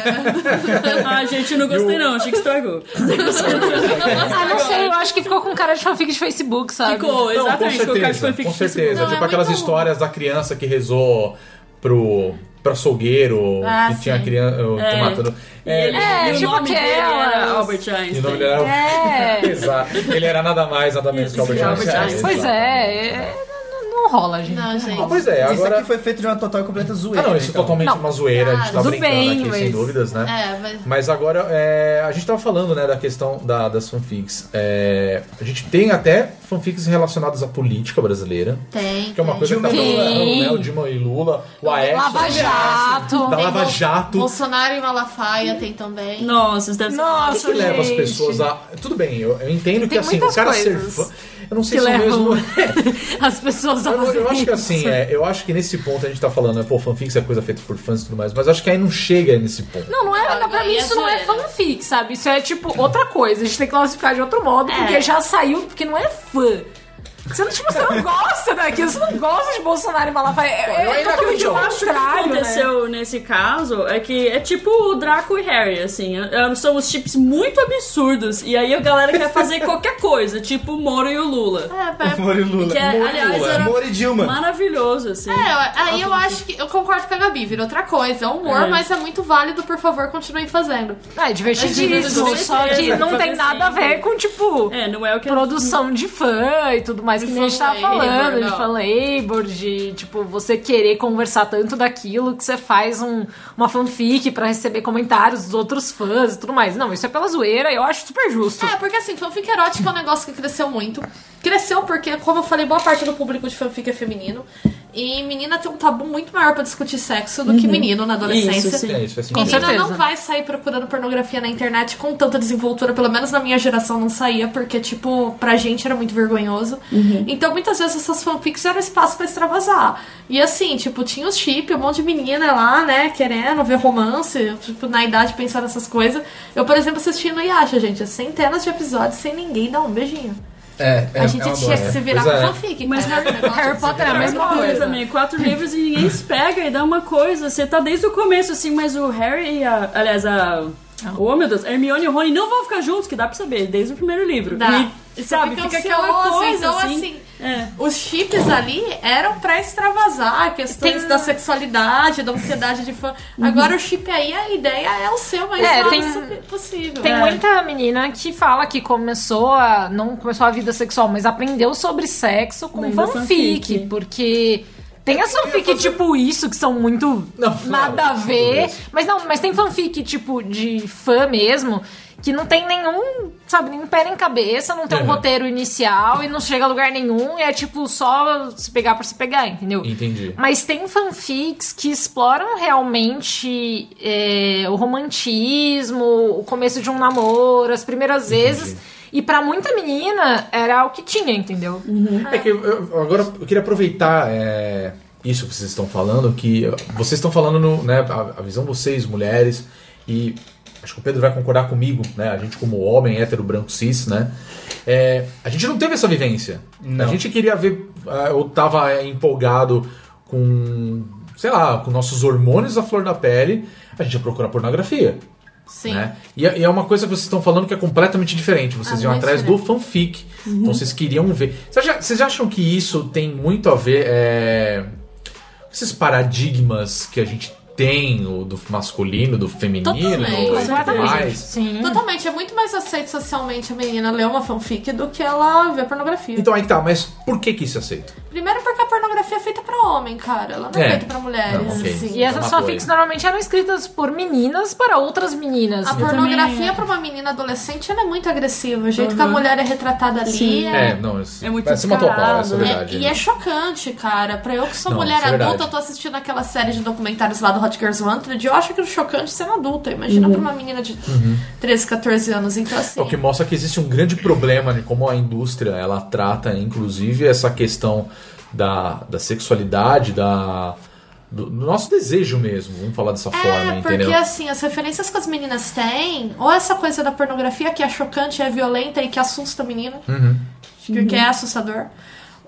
Ah, gente, eu não gostei não, achei que estragou. Ah, não sei, eu acho que ficou com cara de fanfic de Facebook, sabe? Ficou, Não, com exatamente, colocar de certeza. fanfic Com certeza. Não, tipo é aquelas muito- histórias da criança que rezou pro. Pra açougueiro, Ah, que tinha sim. criança É. matando. E ele- É, e o tipo nome dele era. Albert E o Einstein. nome dele era. É. Exato. Ele era nada mais, nada menos que Albert Albert Einstein. Einstein. Pois é, é, não, rola, gente. Não, gente. Ah, pois é, Isso agora. aqui foi feito de uma total e completa Ah, zoeira. não, isso é então. totalmente Não. uma zoeira, a gente tá brincando bem, aqui, sem mas- dúvidas, né? É, mas. Mas agora, é, a gente tava falando, né, da questão da- das fanfics. É, a gente tem até fanfics relacionadas à política brasileira, Tem. que é uma tem. coisa que tá Dilma e falando, Lula. né, o Dilma e Lula, o Aécio, Lava Jato. da Lava Jato. Bolsonaro e Malafaia tem também. Nossa, isso deve ser... O que, Nossa, que leva as pessoas a. Tudo bem, eu, eu entendo que Tem assim, o cara coisas ser fã. Eu não sei Que se é mesmo. as pessoas a Eu, fazer eu acho que assim, é, eu acho que nesse ponto a gente tá falando, né, pô, fanfics é coisa feita por fãs e tudo mais, mas eu acho que aí não chega nesse ponto. Não, não é. Não, pra mim é isso não é zoeira. fanfic, sabe? Isso é tipo outra coisa. A gente tem que classificar de outro modo, É. porque já saiu, porque não é fã. Você não, tipo, você não gosta daquilo, você não gosta de Bolsonaro e Malafaia. É, eu é ainda o de acredito. acho que o que né? aconteceu nesse caso é que é tipo o Draco e Harry, assim. é- São os chips muito absurdos. E aí a galera quer fazer qualquer coisa, tipo o Moro e o Lula. É, é, Moro e Lula. Que, é, Moro e aliás, Lula. Moro e Dilma. maravilhoso, assim. É, aí eu acho que. Eu concordo com a Gabi, vira outra coisa. É humor, É. mas é muito válido, por favor, continuem fazendo. Ah, é divertidíssimo, Mas só que não tem nada a ver com, tipo, É, não é o que produção de fã e tudo mais que nem a gente tava labor, falando, de não. fan labor, de, tipo, você querer conversar tanto daquilo que você faz um, uma fanfic pra receber comentários dos outros fãs e tudo mais. Não, isso é pela zoeira, eu acho super justo. É, porque assim, fanfic erótica é um negócio que cresceu muito. Cresceu porque, como eu falei, boa parte do público de fanfic é feminino. E menina tem um tabu muito maior pra discutir sexo do que menino na adolescência. Isso, sim. É, isso sentido. Menina certeza. não vai sair procurando pornografia na internet com tanta desenvoltura, pelo menos na minha geração não saía, porque, tipo, pra gente era muito vergonhoso. Então, muitas vezes essas fanfics eram espaço pra extravasar. E assim, tipo, tinha os chip, um monte de menina lá, né, querendo ver romance, tipo, na idade pensar nessas coisas. Eu, por exemplo, assisti no Yasha, gente, centenas de episódios sem ninguém dar um beijinho. É, é, a gente é tinha que se é. virar Pois com é. fanfic. Mas cara. Harry- O negócio Harry Potter é a mesma Coisa coisa. também, quatro livros e ninguém se pega e dá uma coisa. Você tá desde o começo, assim, mas o Harry e a. Aliás, a. Oh meu Deus, Hermione e o Rony não vão ficar juntos, que dá pra saber, desde o primeiro livro. Dá. E, sabe, fica fica aquela coisa então, assim. assim, é. Os chips ali eram pra extravasar questões Tem- da sexualidade, da ansiedade de fã. Agora o chip aí, a ideia é o seu, mas É, é, tem- possível. Tem É. muita menina que fala que começou a. não começou a vida sexual, mas aprendeu sobre sexo com fanfic, fanfic. Porque. Tem as fanfic tipo isso, que são muito Não, nada não, a ver. Mas não, mas tem fanfic tipo de fã mesmo, que não tem nenhum, sabe, nem pé nem cabeça, não tem um Uhum. roteiro inicial e não chega a lugar nenhum, e é tipo só se pegar por se pegar, entendeu? Entendi. Mas tem fanfics que exploram realmente é, o romantismo, o começo de um namoro, as primeiras vezes. E pra muita menina era o que tinha, entendeu? É que eu, eu- agora eu queria aproveitar é, isso que vocês estão falando, que vocês estão falando, no, né, a, a visão de vocês, mulheres, e acho que o Pedro vai concordar comigo, né? A gente como homem, hétero, branco, cis, né? é, a gente não teve essa vivência. A gente queria ver, eu tava é, empolgado com, sei lá, com nossos hormônios à flor da pele, a gente ia procurar pornografia. Sim. Né? E, é- e é uma coisa que vocês estão falando que é completamente diferente. Vocês Ah, iam atrás do fanfic. Então vocês queriam ver. Vocês, já- vocês acham que isso tem muito a ver. É, esses paradigmas que a gente tem, o do masculino, do feminino, Totalmente. e mais. Sim. Totalmente, é muito mais aceito socialmente a menina ler uma fanfic do que ela ver pornografia. Então aí que tá, mas por que que isso é aceito? Primeiro porque a pornografia é feita pra homem, cara. Ela não é, É. feita pra mulheres. Não, ok. assim. E essas É fanfics coisa. normalmente eram escritas por meninas para outras meninas. A pornografia pra uma menina adolescente ela é muito agressiva. O jeito que a mulher é retratada ali Sim. É, não, isso É muito parece uma essa é descarado, É, verdade. e é chocante, cara. Pra eu que sou Não, mulher é adulta, verdade. eu tô assistindo aquela série de documentários lá do Hot Girls Wanted, eu acho aquilo chocante sendo adulta. Imagina pra uma menina de 13, 14 anos. Então, assim. É o que mostra que existe um grande problema de como a indústria ela trata, inclusive, essa questão da, da sexualidade, da, do, do nosso desejo mesmo, vamos falar dessa forma, É, porque entendeu? assim, as referências que as meninas têm, ou essa coisa da pornografia que é chocante, é violenta e que assusta a menina, Uhum. que que é assustador.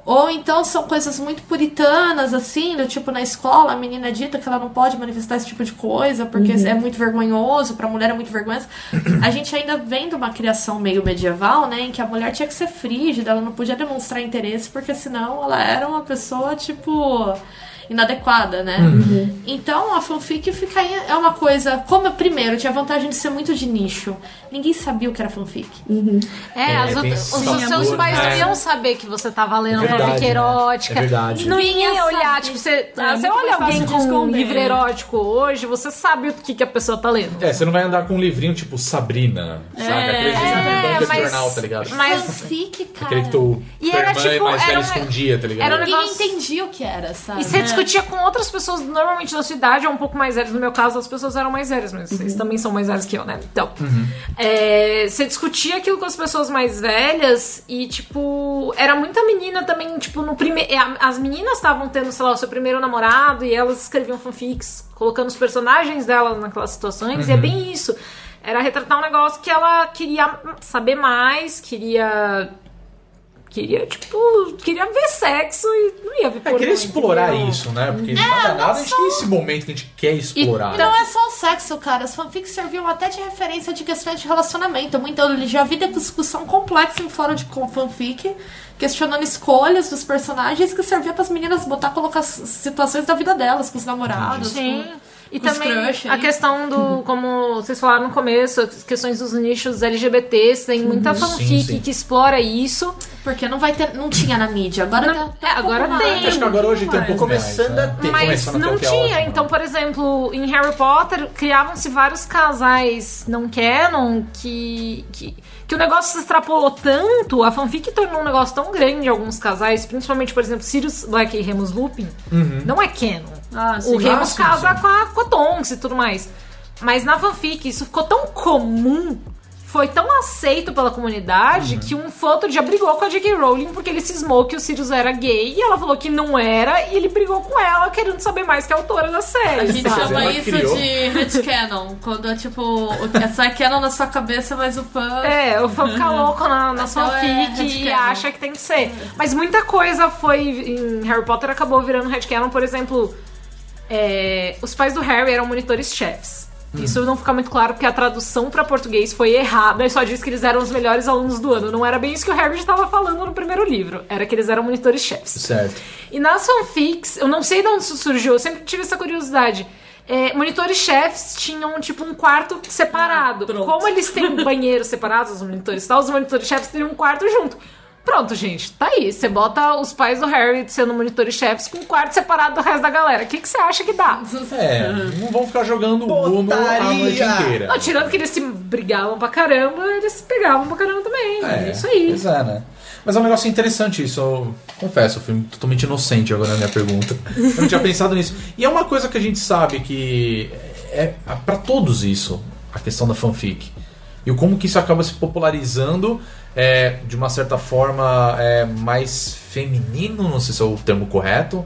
Ou então são coisas muito puritanas, assim, do tipo na escola, a menina é dita que ela não pode manifestar esse tipo de coisa, porque é muito vergonhoso, pra mulher é muito vergonhoso. A gente ainda vem de uma criação meio medieval, né, em que a mulher tinha que ser frígida, ela não podia demonstrar interesse, porque senão ela era uma pessoa, tipo, inadequada, né? Então a fanfic fica aí, é uma coisa. Como primeiro, tinha a vantagem de ser muito de nicho. Ninguém sabia o que era fanfic. É, É, esse os sabor, seus pais né? não iam saber que você tava lendo É verdade, fanfic né? erótica. É verdade. Não ia olhar, tipo, você, É, você olha alguém com um livro né? erótico hoje, você sabe o que, que a pessoa tá lendo. É, você não vai andar com um livrinho tipo Sabrina, saca? Aquele banca de jornal, tá ligado? mas- Fanfic, cara. Aquele que tu, E era tipo, mais era velha um- escondia, tá ligado? era um Ninguém entendia o que era, sabe? E você discutia com outras pessoas, normalmente da sua idade, ou um pouco mais velhas. No meu caso, as pessoas eram mais velhas, mas vocês também são mais velhas que eu, né? Então, é, você discutia aquilo com as pessoas mais velhas e, tipo, era muita menina também, tipo, no primeiro. As meninas estavam tendo, sei lá, o seu primeiro namorado e elas escreviam fanfics, colocando os personagens delas naquelas situações, e é bem isso. Era retratar um negócio que ela queria saber mais, queria. Queria, tipo, queria ver sexo e não ia ver É, pornô, queria explorar entendeu? isso, né? Porque nada, nada, a gente tem esse momento que a gente quer explorar. E não é só o sexo, cara. As fanfics serviam até de referência de questões de relacionamento. Muito, eu já vi discussão complexa em fórum de fanfic, questionando escolhas dos personagens que servia para as meninas botar, colocar situações da vida delas, com os namorados. Sim. com- E os também crush a aí. questão do, como vocês falaram no começo, as questões dos nichos LGBTs, tem muita Sim, fanfic sim. que explora isso. Porque não vai ter. Não tinha na mídia. Agora Não- tá, tá é, agora tem. Acho que agora hoje tem um pouco Começando mais, a né? ter. Mas Começando a ter, não o que é tinha. ótimo. Então, por exemplo, em Harry Potter, criavam-se vários casais não canon que, que, que o negócio se extrapolou tanto, a fanfic tornou um negócio tão grande alguns casais, principalmente, por exemplo, Sirius Black e Remus Lupin, não é canon. Ah, sim. o Remus Ah, sim, casa sim. com a, com a Tonks e tudo mais. Mas na fanfic isso ficou tão comum, foi tão aceito pela comunidade Uhum. que um fã outro dia brigou com a J.K. Rowling porque ele cismou que o Sirius era gay e ela falou que não era e ele brigou com ela querendo saber mais que a autora da série. A gente sabe? chama isso criou. de headcanon. Quando é tipo, o- é só canon na sua cabeça, mas o fã. É, o fã fica louco na, na Então é fanfic e headcanon. acha que tem que ser. Mas muita coisa foi em Harry Potter acabou virando headcanon. Por exemplo, é, os pais do Harry eram monitores-chefes. Isso não fica muito claro porque a tradução pra português foi errada e só diz que eles eram os melhores alunos do ano. Não era bem isso que o Harry estava falando no primeiro livro. Era que eles eram monitores-chefes. Certo. E nas fanfics, eu não sei de onde isso surgiu, eu sempre tive essa curiosidade. É, monitores chefes tinham tipo um quarto separado. pronto. Como eles têm banheiros separados, os monitores e tal, os monitores chefes teriam um quarto junto. Pronto, gente, tá aí. Você bota os pais do Harry sendo monitores chefes com um quarto separado do resto da galera. O que que você acha que dá? É, não vão ficar jogando Uno a noite inteira. Não, tirando que eles se brigavam pra caramba, eles se pegavam pra caramba também. É, isso aí. Pois é, né? Mas é um negócio interessante isso. Eu confesso, eu fui totalmente inocente agora na minha pergunta. Eu não tinha pensado nisso. E é uma coisa que a gente sabe que é pra todos isso, a questão da fanfic. E o como que isso acaba se popularizando é, de uma certa forma é, mais feminino, não sei se é o termo correto.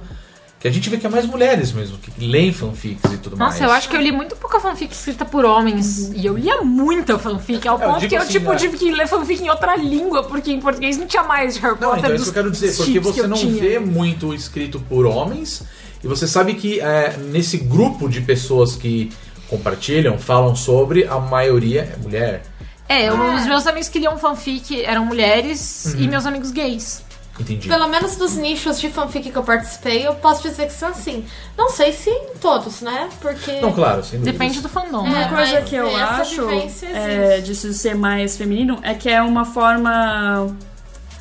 Que a gente vê que é mais mulheres mesmo, que leem fanfics e tudo mais. Nossa, eu acho que eu li muito pouca fanfic escrita por homens. E eu lia muita fanfic, ao É, eu ponto digo que eu, assim, tipo, né? tive que ler fanfic em outra língua, porque em português não tinha mais Harry Não, Potter. então é isso que eu quero dizer, porque você eu não tinha. vê muito escrito por homens, e você sabe que é, nesse grupo de pessoas que compartilham, falam sobre, a maioria é mulher. É, eu- os meus amigos que liam fanfic eram mulheres Uhum. e meus amigos gays. Entendi. Pelo menos dos nichos de fanfic que eu participei, eu posso dizer que são assim. Não sei se em todos, né? Porque. Não, claro, sem. Depende do fandom. Uma É, coisa mas que eu acho é, disso ser mais feminino é que é uma forma.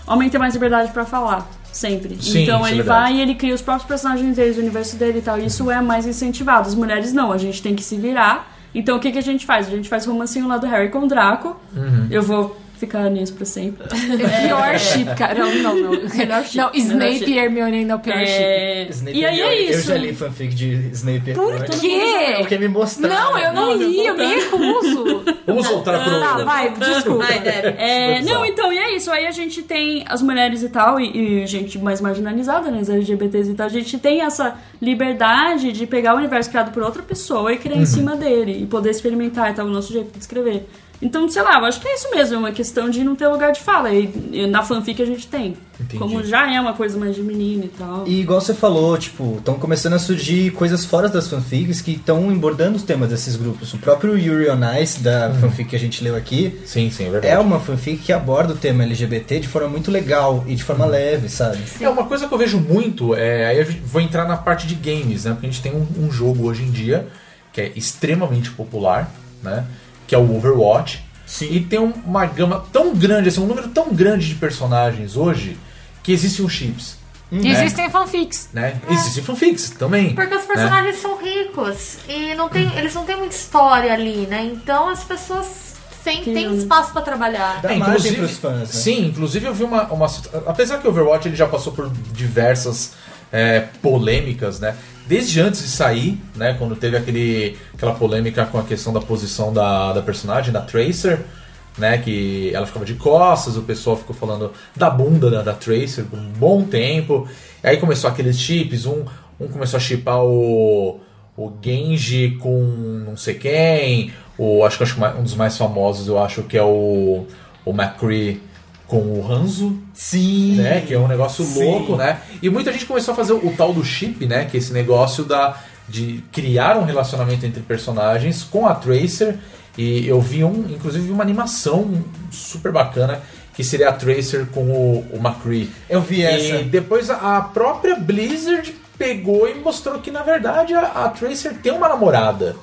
Homem tem mais liberdade pra falar. Sempre. Sim, então é ele verdade. vai e ele cria os próprios personagens dele, o universo dele e tal. E isso é mais incentivado. As mulheres não, a gente tem que se virar. Então o que, que a gente faz? A gente faz romancinho lá do Harry com o Draco. Uhum. Eu vou ficar nisso pra sempre. Pior chip, cara. Não, não, não. Melhor chip, Não, Snape chip. e Hermione ainda é o pior chip. É... Snape E aí é Eu isso. já li fanfic de Snape. Por Hermione. quê? Porque me mostraram. Não, eu não, Não, eu li, eu me recuso. Vamos voltar pro. Tá, vai, desculpa. Vai. É, não, então, e é isso. Aí a gente tem as mulheres e tal, e, e gente mais marginalizada, né? As LGBTs e tal. A gente tem essa liberdade de pegar o universo criado por outra pessoa e criar em cima dele. E poder experimentar e tal, o nosso jeito de escrever. Então, sei lá, eu acho que é isso mesmo. É uma questão de não ter lugar de fala. E, e na fanfic a gente tem. Entendi. Como já é uma coisa mais de menino e tal. E igual você falou, tipo, estão começando a surgir coisas fora das fanfics que estão abordando os temas desses grupos. O próprio Yuri on Ice, da fanfic que a gente leu aqui, Sim, sim, é verdade. é uma fanfic que aborda o tema LGBT de forma muito legal e de forma leve, sabe? É uma coisa que eu vejo muito, é, aí eu vou entrar na parte de games, né? Porque a gente tem um, um jogo hoje em dia que é extremamente popular, né? Que é o Overwatch. Sim. E tem um- uma gama tão grande, assim, um número tão grande de personagens hoje que existem os chips, E existem fanfics. né? Existem fanfics também. Porque os né? personagens são ricos e não tem, eles não têm muita história ali, né? Então as pessoas têm espaço pra trabalhar. Dá É, margem pros fãs, né? Sim, inclusive eu vi uma, uma. Apesar que o Overwatch ele já passou por diversas é, polêmicas, né? Desde antes de sair, né? Quando teve aquele, aquela polêmica com a questão da posição da, da personagem, da Tracer, né? Que ela ficava de costas, o pessoal ficou falando da bunda da, da Tracer por um bom tempo. Aí começou aqueles chips, um, um começou a chipar o, o Genji com não sei quem, o, acho que um dos mais famosos eu acho que é o, o McCree com o Hanzo, Sim. né? Que é um negócio Sim. louco, né? E muita gente começou a fazer o, tal do chip, né? Que é esse negócio da, de criar um relacionamento entre personagens com a Tracer. E eu vi um, inclusive uma animação super bacana que seria a Tracer com o, o McCree. Eu vi essa. E depois a a própria Blizzard pegou e mostrou que na verdade a, a Tracer tem uma namorada.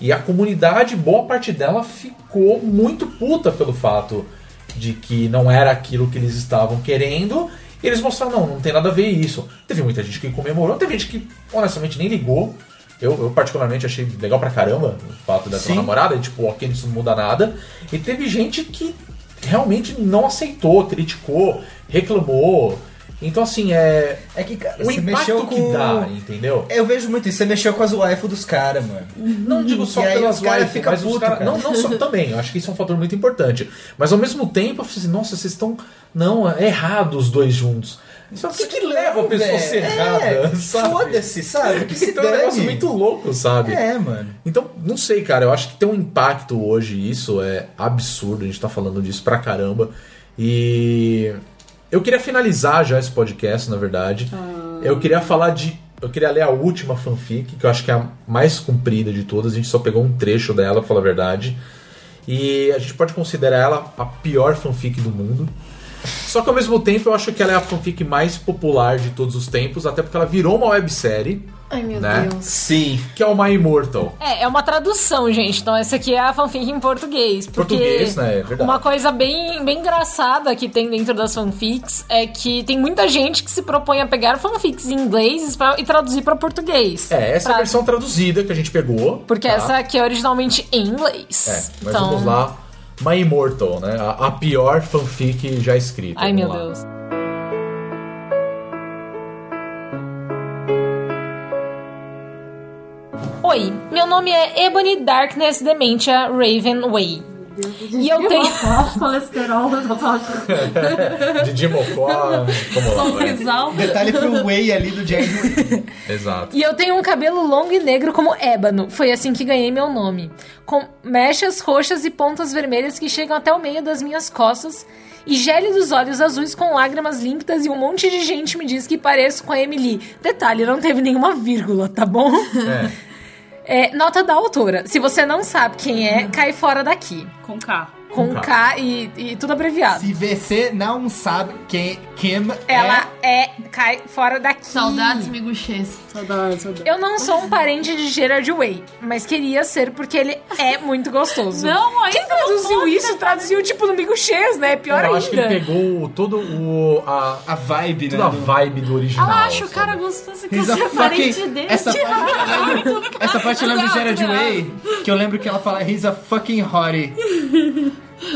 E a comunidade, boa parte dela ficou muito puta pelo fato de que não era aquilo que eles estavam querendo. E eles mostraram, não, não tem nada a ver isso. Teve muita gente que comemorou, teve gente que honestamente nem ligou. Eu, eu particularmente achei legal pra caramba o fato dessa Sim. namorada, e, tipo, ok, isso não muda nada. E teve gente que realmente não aceitou, criticou, reclamou. Então, assim, é. É que, cara, O você mexeu que com... dá, entendeu? Eu vejo muito isso, você mexeu com as waifu dos caras, mano. Não digo só E pelas waifu, fica mas puto, cara, cara. Não, não só também, eu acho que isso é um fator muito importante. Mas ao mesmo tempo, eu falei assim, nossa, vocês estão. Não, é errado os dois juntos. Só que, que leva a pessoa a ser É, errada, sabe? Foda-se, sabe? Que se então é um negócio dane. muito louco, sabe? É, mano. Então, não sei, cara. Eu acho que tem um impacto hoje, isso é absurdo. A gente tá falando disso pra caramba. E eu queria finalizar já esse podcast, na verdade. Eu queria falar de. Eu queria ler a última fanfic, que eu acho que é a mais comprida de todas. A gente só pegou um trecho dela, pra falar a verdade. E a gente pode considerar ela a pior fanfic do mundo. Só que ao mesmo tempo eu acho que ela é a fanfic mais popular de todos os tempos, até porque ela virou uma websérie, Ai, meu né? Deus. Sim. Que é o My Immortal. É, é uma tradução, gente. Então essa aqui é a fanfic em português. Porque Português, né? É verdade. Uma coisa bem, bem engraçada que tem dentro das fanfics é que tem muita gente que se propõe a pegar fanfics em inglês pra- e traduzir pra português. É, essa é a Pra- versão traduzida que a gente pegou. Porque tá? essa aqui é originalmente em inglês. É, mas então... vamos lá. My Immortal, né? A, a pior fanfic já escrita. Ai, meu lá. Deus. Oi, meu nome é Ebony Darkness Dementia Ravenway. E eu tenho. colesterol. Didi Mocó, como lá, vai. Sorrisal. Detalhe pro Way ali do Jack. Exato. E eu tenho um cabelo longo e negro como ébano. Foi assim que ganhei meu nome. Com mechas roxas e pontas vermelhas que chegam até o meio das minhas costas. E gélidos olhos azuis com lágrimas límpidas e um monte de gente me diz que pareço com a Emily. Detalhe, não teve nenhuma vírgula, tá bom? É. É, nota da autora. Se você não sabe quem é, cai fora daqui. Com K. Com Com K. K e, e tudo abreviado. Se você não sabe quem Kim Ela é... cai fora daqui. Saudades, miguxês. Saudades, saudades. Eu não sou um parente de Gerard Way, mas queria ser porque ele é muito gostoso. Não, aí Quem não traduziu pode, isso? Traduziu tipo no Migo X, né? Pior eu ainda. acho que ele pegou todo o. a, a vibe, toda a né? do- vibe do original. Ela acha o sabe? cara gostoso que He's você a é parente dele. Essa parte, eu lembro, essa parte eu lembro de Gerard Não, não. Way, que eu lembro que ela fala He's a fucking hottie.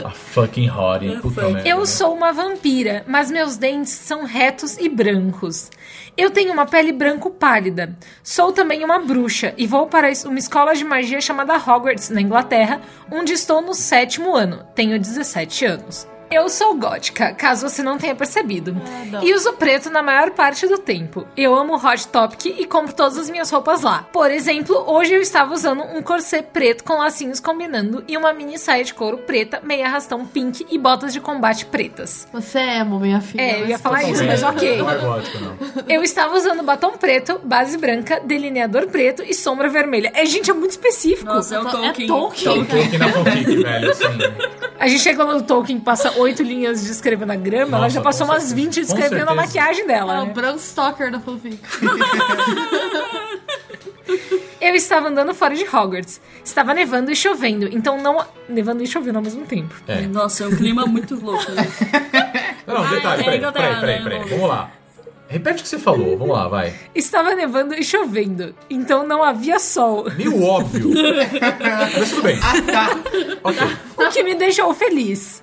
A fucking hottie. Puta merda. Eu sou uma vampira, mas meus dentes são retos e brancos. Eu tenho uma pele branco pálida. Sou também uma bruxa e vou para uma escola de magia chamada Hogwarts, na Inglaterra, onde estou no sétimo ano. Tenho 17 anos. Eu sou gótica, caso você não tenha percebido. e uso preto na maior parte do tempo. Eu amo Hot Topic e compro todas as minhas roupas lá. Por exemplo, hoje eu estava usando um corset preto com lacinhos combinando e uma mini saia de couro preta, meia arrastão pink e botas de combate pretas. Você é emo, minha filha. É, eu ia falar tudo isso, bem. mas ok. Não é gótico, não. Eu estava usando batom preto, base branca, delineador preto e sombra vermelha. É, gente, é muito específico. Nossa, é o É Tolkien. Tolkien. Tolkien na fanfic, velho, assim. A gente chega lá no Tolkien, passa oito linhas de escrever na grama, ela Nossa, já passou umas certeza. 20 Com escrevendo a maquiagem É dela. o né? Bram Stoker da fanfic. Eu estava andando fora de Hogwarts. Estava nevando e chovendo, então não. Nevando e chovendo ao mesmo tempo. É. Nossa, é um clima muito louco. né? Não, não, detalhe, é peraí, peraí, peraí, né? peraí. Vamos- Vamos lá. Repete o que você falou, vamos lá, vai. Estava nevando e chovendo, então não havia sol. Meio óbvio. Mas tudo bem. Ok. O que me deixou feliz.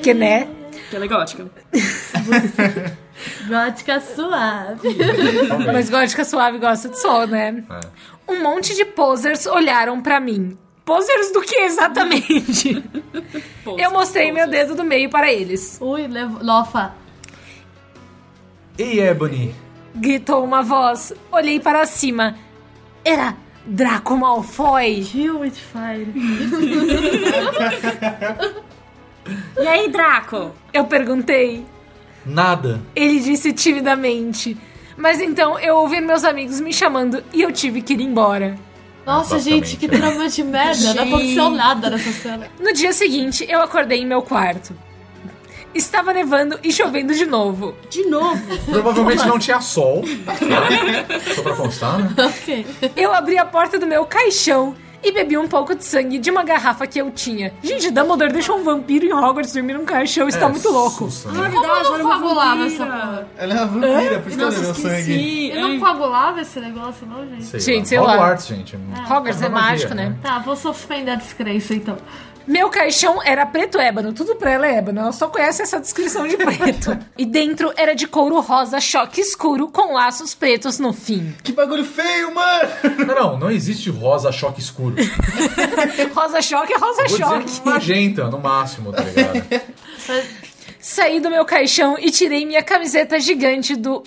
Que né? Que ela é gótica. Gótica suave. Mas gótica suave gosta de sol, né? É. Um monte de posers olharam pra mim. Posers do que exatamente? Eu mostrei meu dedo do meio para eles. Ui, levo... Lofa. Ei, Ebony. Gritou uma voz. Olhei para cima. Era Draco Malfoy. Kill with fire. E aí, Draco? Eu perguntei. Nada. Ele disse timidamente. Mas então eu ouvi meus amigos me chamando e eu tive que ir embora. Nossa, gente, que trama de merda. Não aconteceu nada nessa cena. No dia seguinte, eu acordei em meu quarto. Estava nevando e chovendo de novo. De novo. Provavelmente não tinha sol. Só pra constar, né? ok. Eu abri a porta do meu caixão e bebi um pouco de sangue de uma garrafa que eu tinha. Gente, Dumbledore deixou um vampiro em Hogwarts dormir num caixão, isso tá muito louco. Como não coagulava essa porra? Ela é uma vampira, por isso que ela bebeu sangue. esqueci. E não coagulava esse negócio, não, gente? Sei Gente, lá. sei lá. Hogwarts, gente. Hogwarts é magia, mágico, né? Tá, vou suspender a descrença então. Meu caixão era preto ébano, tudo pra ela é ébano, ela só conhece essa descrição de preto. e dentro era de couro rosa choque escuro com laços pretos no fim. Que bagulho feio, mano! Não, não, não existe rosa choque escuro. Rosa choque é rosa Vou choque. dizer magenta, no máximo, tá ligado? Saí do meu caixão e tirei minha camiseta gigante do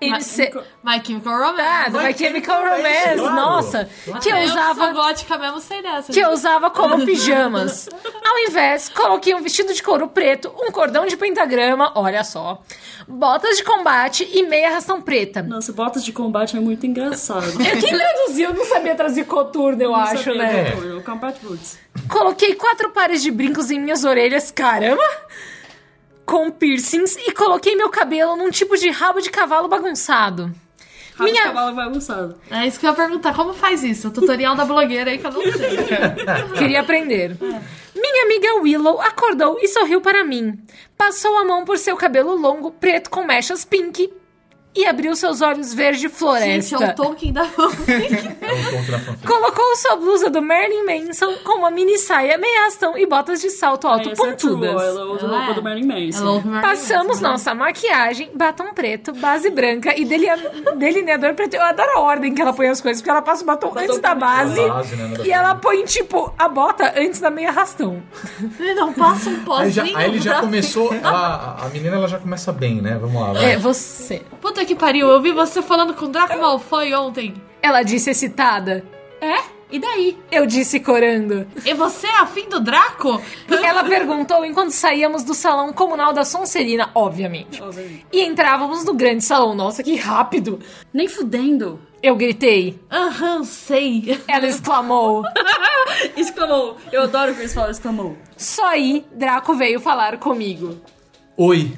MC. My Chemical Romance. Ah, do My Chemical Romance, claro. nossa. Que eu Eu usava. sou gótica mesmo, sei dessa. que eu usava como pijamas. Ao invés, coloquei um vestido de couro preto, um cordão de pentagrama, olha só, botas de combate e meia rastão preta. Nossa, botas de combate é muito engraçado. Eu quem traduziu não sabia traduzir coturno, eu acho, né? É. O Combat Boots. Coloquei quatro pares de brincos em minhas orelhas, caramba! Com piercings e coloquei meu cabelo num tipo de rabo de cavalo bagunçado. Rabo Minha- de cavalo bagunçado. É isso que eu ia perguntar. Como faz isso? O tutorial da blogueira aí que eu não sei. Queria aprender. Minha amiga Willow acordou e sorriu para mim. Passou a mão por seu cabelo longo, preto com mechas pink, e abriu seus olhos verde Gente, floresta. é o Tolkien da É fanfic. Colocou sua blusa do Marilyn Manson com uma mini saia, meia rastão e botas de salto alto é true, pontudas. ela usa Ela roupa é. do Marilyn Manson. Passamos né? nossa maquiagem, batom preto, base branca e delia- delineador preto. Eu adoro a ordem que ela põe as coisas, porque ela passa o batom antes da base, Base, né, e a ela põe, tipo, a bota antes da meia rastão. Ele não passa um Aí, já, pozinho. aí ele já começou. ela- a menina ela já começa bem, né? Vamos lá, vai. É, você. Puta que pariu, eu vi você falando com o Draco Malfoy ontem. Ela disse excitada. É? E daí? Eu disse corando. E você é afim do Draco? Ela perguntou enquanto saíamos do salão comunal da Sonserina, obviamente. Obviamente. E entrávamos no grande salão. Nossa, que rápido! Nem fudendo. Eu gritei. Aham, sei. Ela exclamou. Exclamou. Eu adoro que eles falam exclamou. Só aí, Draco veio falar comigo. Oi.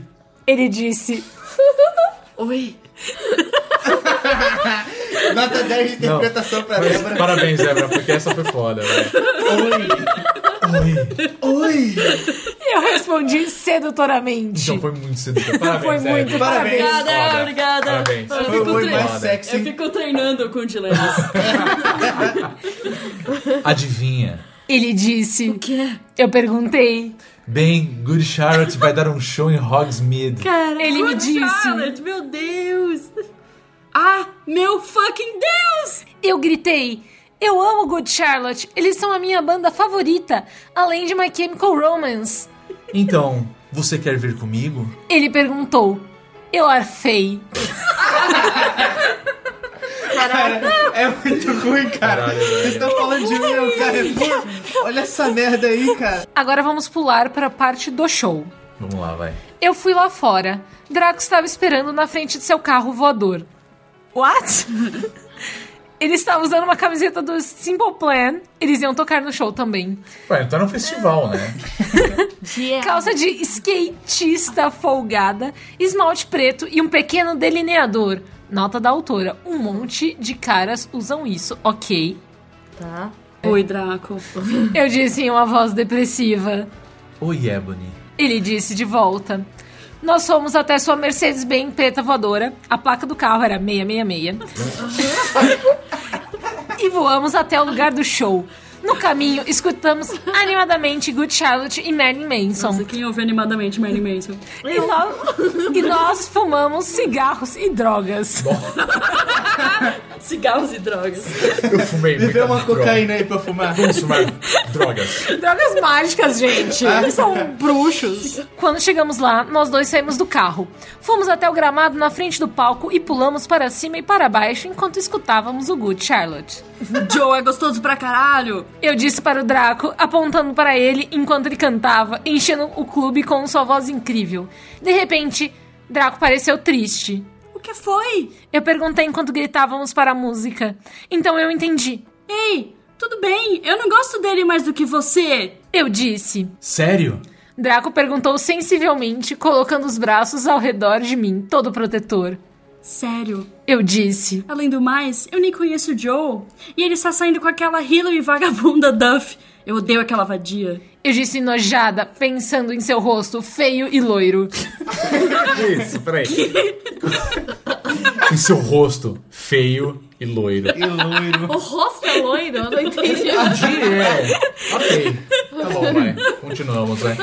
Ele disse. Oi. Nota 10 de Não. interpretação pra Mas Débora. parabéns, Zebra, porque essa foi foda, velho. Oi! Eu respondi sedutoramente. Então foi muito sedutor. Parabéns, Foi muito Parabéns. parabéns. Obrigada, Foda. obrigada. Parabéns. Eu Foi fico, oi tre- mais sexy. eu fico treinando com dilemas. Adivinha. Ele disse. O quê? Eu perguntei. Bem, Good Charlotte vai dar um show em Hogsmeade. Cara, Ele me Good disse. Charlotte, meu Deus. Ah, meu fucking Deus. Eu gritei. Eu amo Good Charlotte. Eles são a minha banda favorita, além de My Chemical Romance. Então, você quer vir comigo? Ele perguntou. Eu arfei. Cara, é muito ruim, cara. Caralho. Vocês estão falando de mim, o Carrefour? Olha essa merda aí, cara. Agora vamos pular para a parte do show. Vamos lá, vai. Eu fui lá fora. Draco estava esperando na frente de seu carro voador. What? Ele estava usando uma camiseta do Simple Plan. Eles iam tocar no show também. Ué, então é um festival, né? Calça de skatista folgada, esmalte preto e um pequeno delineador. Nota da autora. Um monte de caras usam isso, ok? Tá. Oi, Draco. Eu disse em uma voz depressiva. Oi, Ebony. Ele disse de volta. Nós fomos até sua Mercedes-Benz preta voadora. A placa do carro era 666. e voamos até o lugar do show. No caminho, escutamos animadamente Good Charlotte e Marilyn Manson. Nossa, quem ouve animadamente Marilyn Manson? E nós, e nós fumamos cigarros e drogas. Cigarros e drogas. Eu fumei Me muita uma droga. cocaína aí pra fumar. Vamos fumar drogas. Drogas mágicas, gente. Eles são bruxos. Quando chegamos lá, nós dois saímos do carro. Fomos até o gramado na frente do palco e pulamos para cima e para baixo enquanto escutávamos o Good Charlotte. Joe é gostoso pra caralho. Eu disse para o Draco, apontando para ele enquanto ele cantava, enchendo o clube com sua voz incrível. De repente, Draco pareceu triste. O que foi? Eu perguntei enquanto gritávamos para a música. Então eu entendi. Ei, tudo bem, eu não gosto dele mais do que você. Eu disse. Sério? Draco perguntou sensivelmente, colocando os braços ao redor de mim, todo protetor. Sério. Eu disse. Além do mais, eu nem conheço o Joe. E ele está saindo com aquela Hillary vagabunda Duff. Eu odeio aquela vadia. Eu disse enojada, pensando em seu rosto feio e loiro. Isso, peraí. em seu rosto feio e loiro. E loiro. O rosto é loiro? Eu não entendi. É. Ok. Tá bom, vai. Continuamos, vai.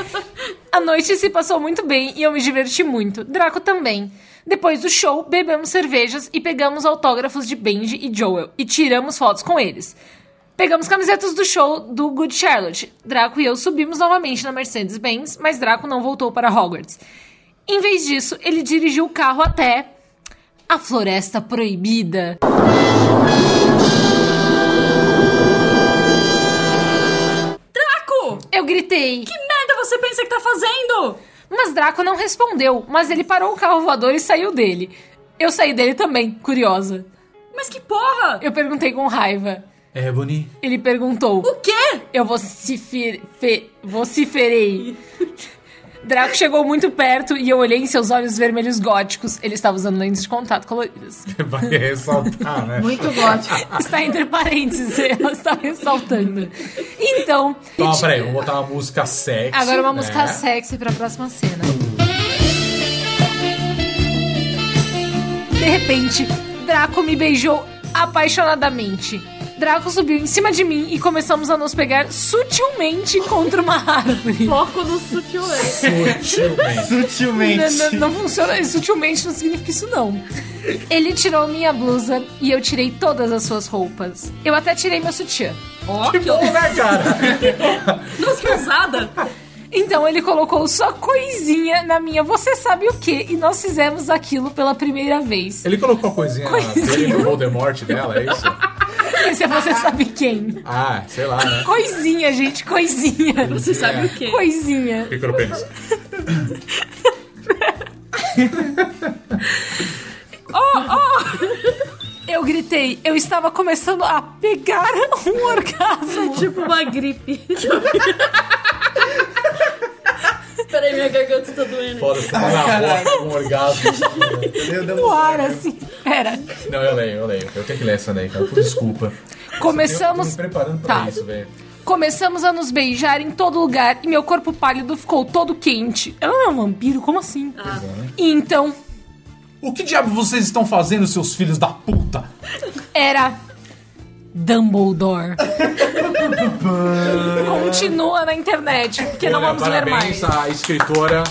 A noite se passou muito bem e eu me diverti muito. Draco também. Depois do show, bebemos cervejas e pegamos autógrafos de Benji e Joel e tiramos fotos com eles. Pegamos camisetas do show do Good Charlotte. Draco e eu subimos novamente na Mercedes-Benz, mas Draco não voltou para Hogwarts. Em vez disso, ele dirigiu o carro até a Floresta Proibida. Draco! Eu gritei. Que merda você pensa que tá fazendo? Mas Draco não respondeu, mas ele parou o carro voador e saiu dele. Eu saí dele também, curiosa. Mas que porra! Eu perguntei com raiva. Ebony. Ele perguntou. O quê? Eu vocifer... fe- vociferei. Draco chegou muito perto e eu olhei em seus olhos vermelhos góticos. Ele estava usando lentes de contato coloridas. Vai ressaltar, né? Muito gótico. Está entre parênteses, ela está ressaltando. Então. Então, peraí, vamos botar uma música sexy. Agora uma né? música sexy pra próxima cena. De repente, Draco me beijou apaixonadamente. Draco subiu em cima de mim e começamos a nos pegar sutilmente contra uma árvore. Foco no sutilmente. Sutilmente. Sutilmente. Não, não, não funciona, sutilmente não significa isso não. Ele tirou minha blusa e eu tirei todas as suas roupas. Eu até tirei meu sutiã. Ó, Que bom, né, cara? Nossa, que ousada! Então ele colocou sua coisinha na minha você sabe o que e nós fizemos aquilo pela primeira vez. Ele colocou a coisinha, Coisinha. dele no Voldemort dela, é isso? Esse é você sabe quem. Ah, sei lá, né? Coisinha, gente, coisinha. Você sabe o quê? Coisinha. Micropenso. Oh, oh! Eu gritei, eu estava começando a pegar um orgasmo. Tipo uma gripe. Peraí, minha garganta tá doendo. Foda, você tá na rua com um orgasmo. No ar, assim. Pera. Não, eu leio, eu leio. Eu tenho que ler essa daí, cara. Por desculpa. Começamos. Eu tô me preparando pra Tá. isso, velho. Começamos a nos beijar em todo lugar e meu corpo pálido ficou todo quente. Ela não é um vampiro? Como assim? E então O que diabo vocês estão fazendo, seus filhos da puta? era Dumbledore. Continua na internet, porque não vamos ler mais. parabéns à escritora.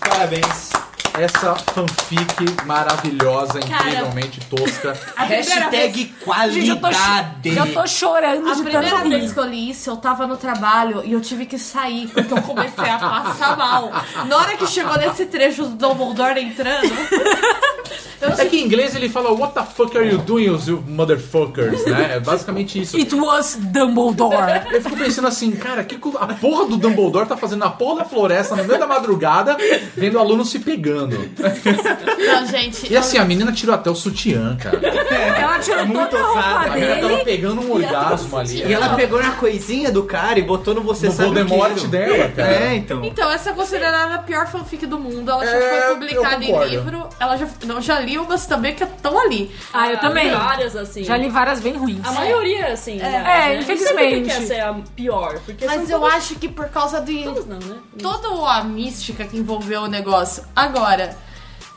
Parabéns. Essa fanfic maravilhosa, incrivelmente tosca. Hashtag Gente, eu tô, qualidade. eu tô chorando A de primeira tanto vez que eu li isso, eu tava no trabalho e eu tive que sair, porque eu comecei a passar mal. Na hora que chegou nesse trecho do Dumbledore entrando, É que em inglês ele fala What the fuck are you doing, you motherfuckers, né? É basicamente isso. It was Dumbledore. Eu fico pensando assim, cara, que que a porra do Dumbledore tá fazendo na porra da floresta no meio da madrugada, vendo alunos se pegando. não, gente. E assim, a menina tirou até o sutiã, cara. Ela tirou muito toda a roupa ousada. A menina tava dele. pegando um orgasmo ali. E ela pegou na coisinha do cara e botou no você No sabe Voldemort o quê. dela, cara. É, então. Então, essa é considerada a pior fanfic do mundo. Ela já É, foi publicada em livro. Ela já, não, já li umas também que estão ali. Ah, eu também. Várias, assim. Já li várias bem ruins. A maioria, assim. É, né? infelizmente. Não sei que essa é a pior. Porque Mas eu todas- acho que por causa de Todas não, né? toda a mística que envolveu o negócio. Agora,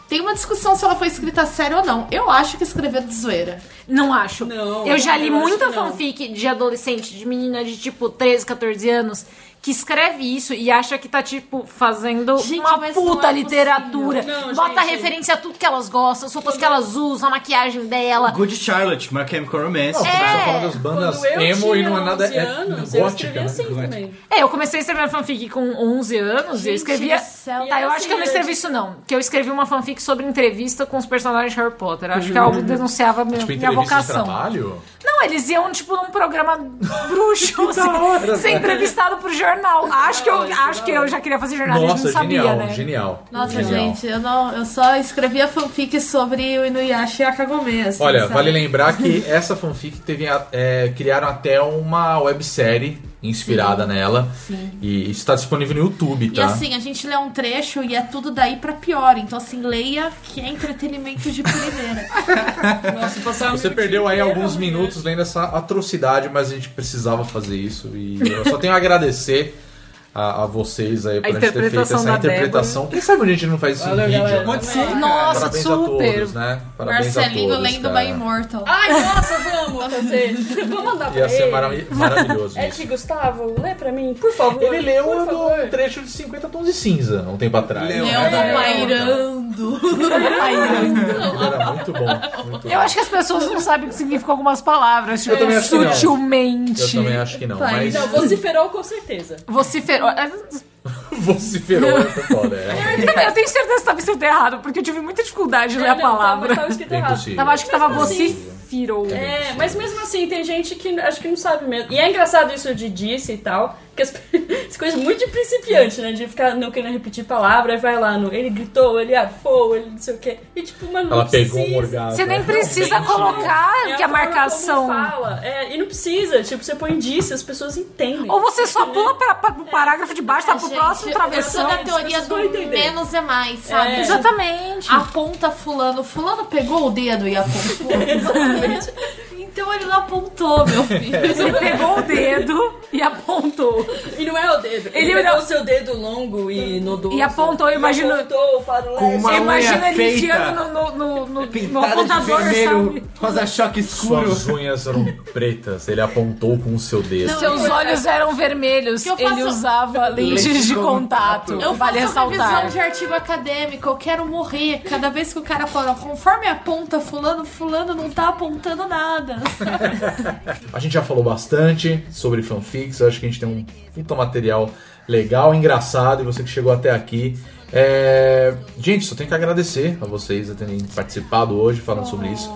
tem uma discussão se ela foi escrita sério ou não. Eu acho que escreveu de zoeira. Não acho. Não, eu já li muita fanfic de adolescente, de menina de tipo 13, 14 anos, que escreve isso e acha que tá, tipo, fazendo Gente, uma não puta é literatura. Não, Bota gente. referência a tudo que elas gostam, as roupas que elas usam, a maquiagem dela. Good Charlotte, My Chemical Romance. Não, você tá falando das bandas eu emo e não é nada 11 é anos, eu gótica, escrevi né? assim também. É, eu comecei a escrever fanfic com 11 anos e eu Gente escrevia. do céu. Tá, eu acho que eu não assim, escrevi isso não. Que eu escrevi uma fanfic sobre entrevista com os personagens de Harry Potter. Acho que algo denunciava minha, Tipo, minha entrevista de vocação. trabalho? Não, eles iam, tipo, num programa bruxo, assim, ser entrevistado pro jornal. Acho que eu, acho que eu já queria fazer jornalismo, Nossa, não sabia, genial, né? genial. Nossa, Genial. gente, eu, não, eu só escrevia fanfic sobre o Inuyasha e a Kagome. Assim, Olha, sabe? vale lembrar que essa fanfic teve, é, criaram até uma websérie inspirada nela. Sim. E isso tá disponível no YouTube, E tá? assim, a gente lê um trecho e é tudo daí pra pior. Então, assim, leia que é entretenimento de primeira. Nossa, passar Você perdeu aí alguns minutos lendo essa atrocidade, mas a gente precisava fazer isso. E eu só tenho a agradecer a, a vocês aí por a gente ter feito interpretação essa da interpretação. Quem sabe a gente não faz isso Valeu, em vídeo? galera. né? Pode ser, cara. Nossa, Parabéns a super. todos, né? Parabéns a Marcelinho todos, lendo cara. My Immortal. Ai, nossa, vamos fazer. Vamos mandar pra Ia ser ele. marav- maravilhoso É de Gustavo, lê pra mim, por favor. Ele leu favor. trecho de 50 tons de cinza, um tempo atrás. Leu. Eu É. tô pairando. Era muito bom. Muito Eu bom. acho que as pessoas não sabem o que significam algumas palavras, tipo, também acho que não. sutilmente. Eu também acho que não, mas Não, vociferou com certeza. Vociferou. Vociferou é foda, é. Eu tenho certeza que tava escrito errado, porque eu tive muita dificuldade de ler É, a não, palavra. Tava, tava escrito errado. Tava, acho que tava assim- vocifirou. É, mas mesmo assim, tem gente que acho que não sabe mesmo. E é engraçado isso de disse e tal, que as, as coisas muito de principiante, né? De ficar não querendo repetir palavra, aí vai lá no. Ele gritou, ele arfou, ele não sei o quê. E tipo, mano, Ela não pegou precisa. um orgasmo. Você nem né? precisa Realmente, colocar É que a marcação. como fala. É, e não precisa, tipo, você põe disse, as pessoas entendem. Ou você só pula para, para o parágrafo de baixo, tá pro Gente, próximo Eu sou travessão. da teoria vocês do menos é mais, sabe? É. Exatamente. Aponta fulano. Fulano pegou o dedo e apontou. então ele não apontou, meu filho. Ele pegou o dedo e apontou. E não é o dedo. Ele, Ele pegou não- o seu dedo longo e nodoso. E apontou, eu e imagino- apontou para o Com uma Eu imagino unha ele feita, enfiando no, no, no, no, no pintada de apontador, vermelho, sabe? rosa-choque escuro. Suas unhas eram pretas, ele apontou com o seu dedo. Seus olhos eram vermelhos. Que eu faço- Ele usava lentes Lente de contato. Eu vale faço revisão de artigo acadêmico, eu quero morrer. Cada vez que o cara fala, conforme aponta fulano, fulano não tá apontando nada. A gente já falou bastante sobre fanfics, acho que a gente tem um puta material legal, engraçado, e você que chegou até aqui. É, Gente, só tenho que agradecer a vocês terem participado hoje falando sobre isso.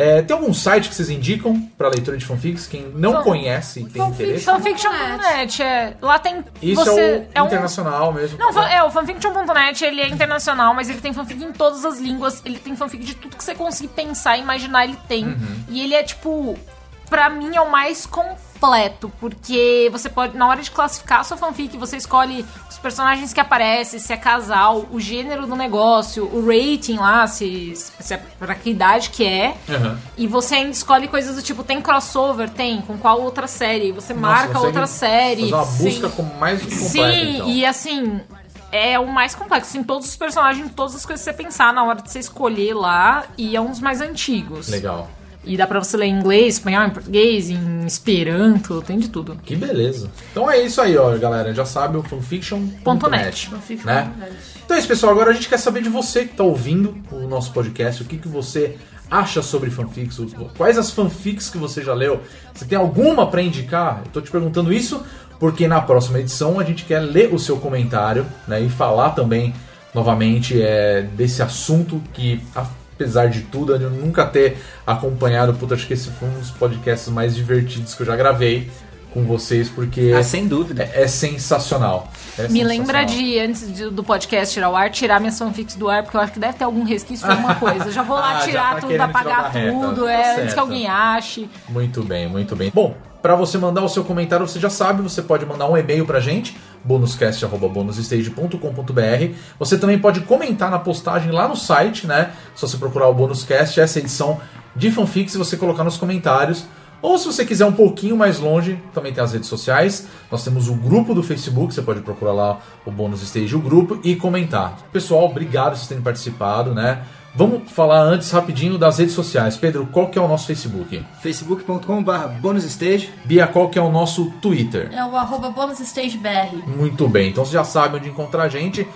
É, tem algum site que vocês indicam pra leitura de fanfics? Quem não Fan- conhece e tem interesse? Fanfiction.net, é. Lá tem. Isso você, é o um- internacional mesmo. Não, é, o fanfiction.net ele é internacional, mas ele tem fanfic em todas as línguas. Ele tem fanfic de tudo que você conseguir pensar e imaginar, ele tem. Uhum. E ele é tipo. Pra mim é o mais completo, porque você pode, na hora de classificar a sua fanfic, você escolhe personagens que aparecem, se é casal, o gênero do negócio, o rating lá, se, se é pra que idade que é. Aham. E você ainda escolhe coisas do tipo, tem crossover? Tem, com qual outra série? Você marca consegue outra série. Fazer uma Sim. busca com mais completa, Sim, então. e assim, é o mais complexo. Tem todos os personagens, todas as coisas que você pensar na hora de você escolher lá, e é um dos mais antigos. Legal. E dá pra você ler em inglês, espanhol, em português, em esperanto, tem de tudo. Que beleza. Então é isso aí, ó, galera. Já sabe o fanfiction.net. Né? Então é isso, pessoal. Agora a gente quer saber de você que tá ouvindo o nosso podcast. O que, que você acha sobre fanfics? Quais as fanfics que você já leu? Você tem alguma pra indicar? Eu tô te perguntando isso porque na próxima edição a gente quer ler o seu comentário né, e falar também novamente é, desse assunto que, apesar de tudo, eu nunca ter acompanhado. Puta, acho que esse foi um dos podcasts mais divertidos que eu já gravei com vocês, porque Ah, sem dúvida. é, é sensacional. É Me lembra sensacional. de, antes de- do podcast tirar o ar, tirar minhas fanfics do ar, porque eu acho que deve ter algum resquício de alguma coisa. Já vou lá Ah, tirar tá tudo, apagar tudo, Tá é, antes que alguém ache. Muito bem, muito bem. Bom, para você mandar o seu comentário, você já sabe, você pode mandar um e-mail pra gente, bonuscast.bonusstage.com.br. Você também pode comentar na postagem lá no site, né? Se você procurar o Bonuscast, essa edição de fanfics, você colocar nos comentários. Ou se você quiser um pouquinho mais longe, também tem as redes sociais. Nós temos o grupo do Facebook, você pode procurar lá o Bônus Stage, o grupo, e comentar. Pessoal, obrigado por vocês terem participado, né? Vamos falar antes rapidinho das redes sociais. Pedro, qual que é o nosso Facebook? facebook.com.br bonusstage. Bia, qual que é o nosso Twitter? É o arroba bonusstagebr. Muito bem, então você já sabe onde encontrar a gente.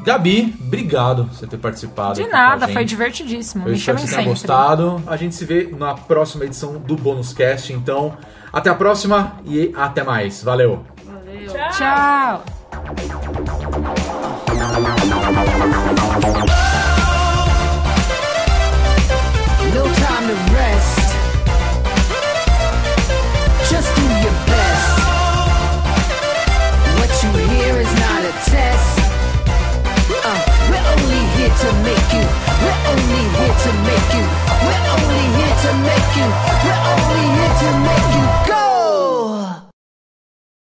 Gabi, obrigado por você ter participado. De nada, foi divertidíssimo. Eu Me espero que você tenha gostado. A gente se vê na próxima edição do Bônus Cast. Então, até a próxima e até mais. Valeu! Tchau. Tchau. test. Uh, we're only here to make you. We're only here to make you. We're only here to make you. We're only here to make you.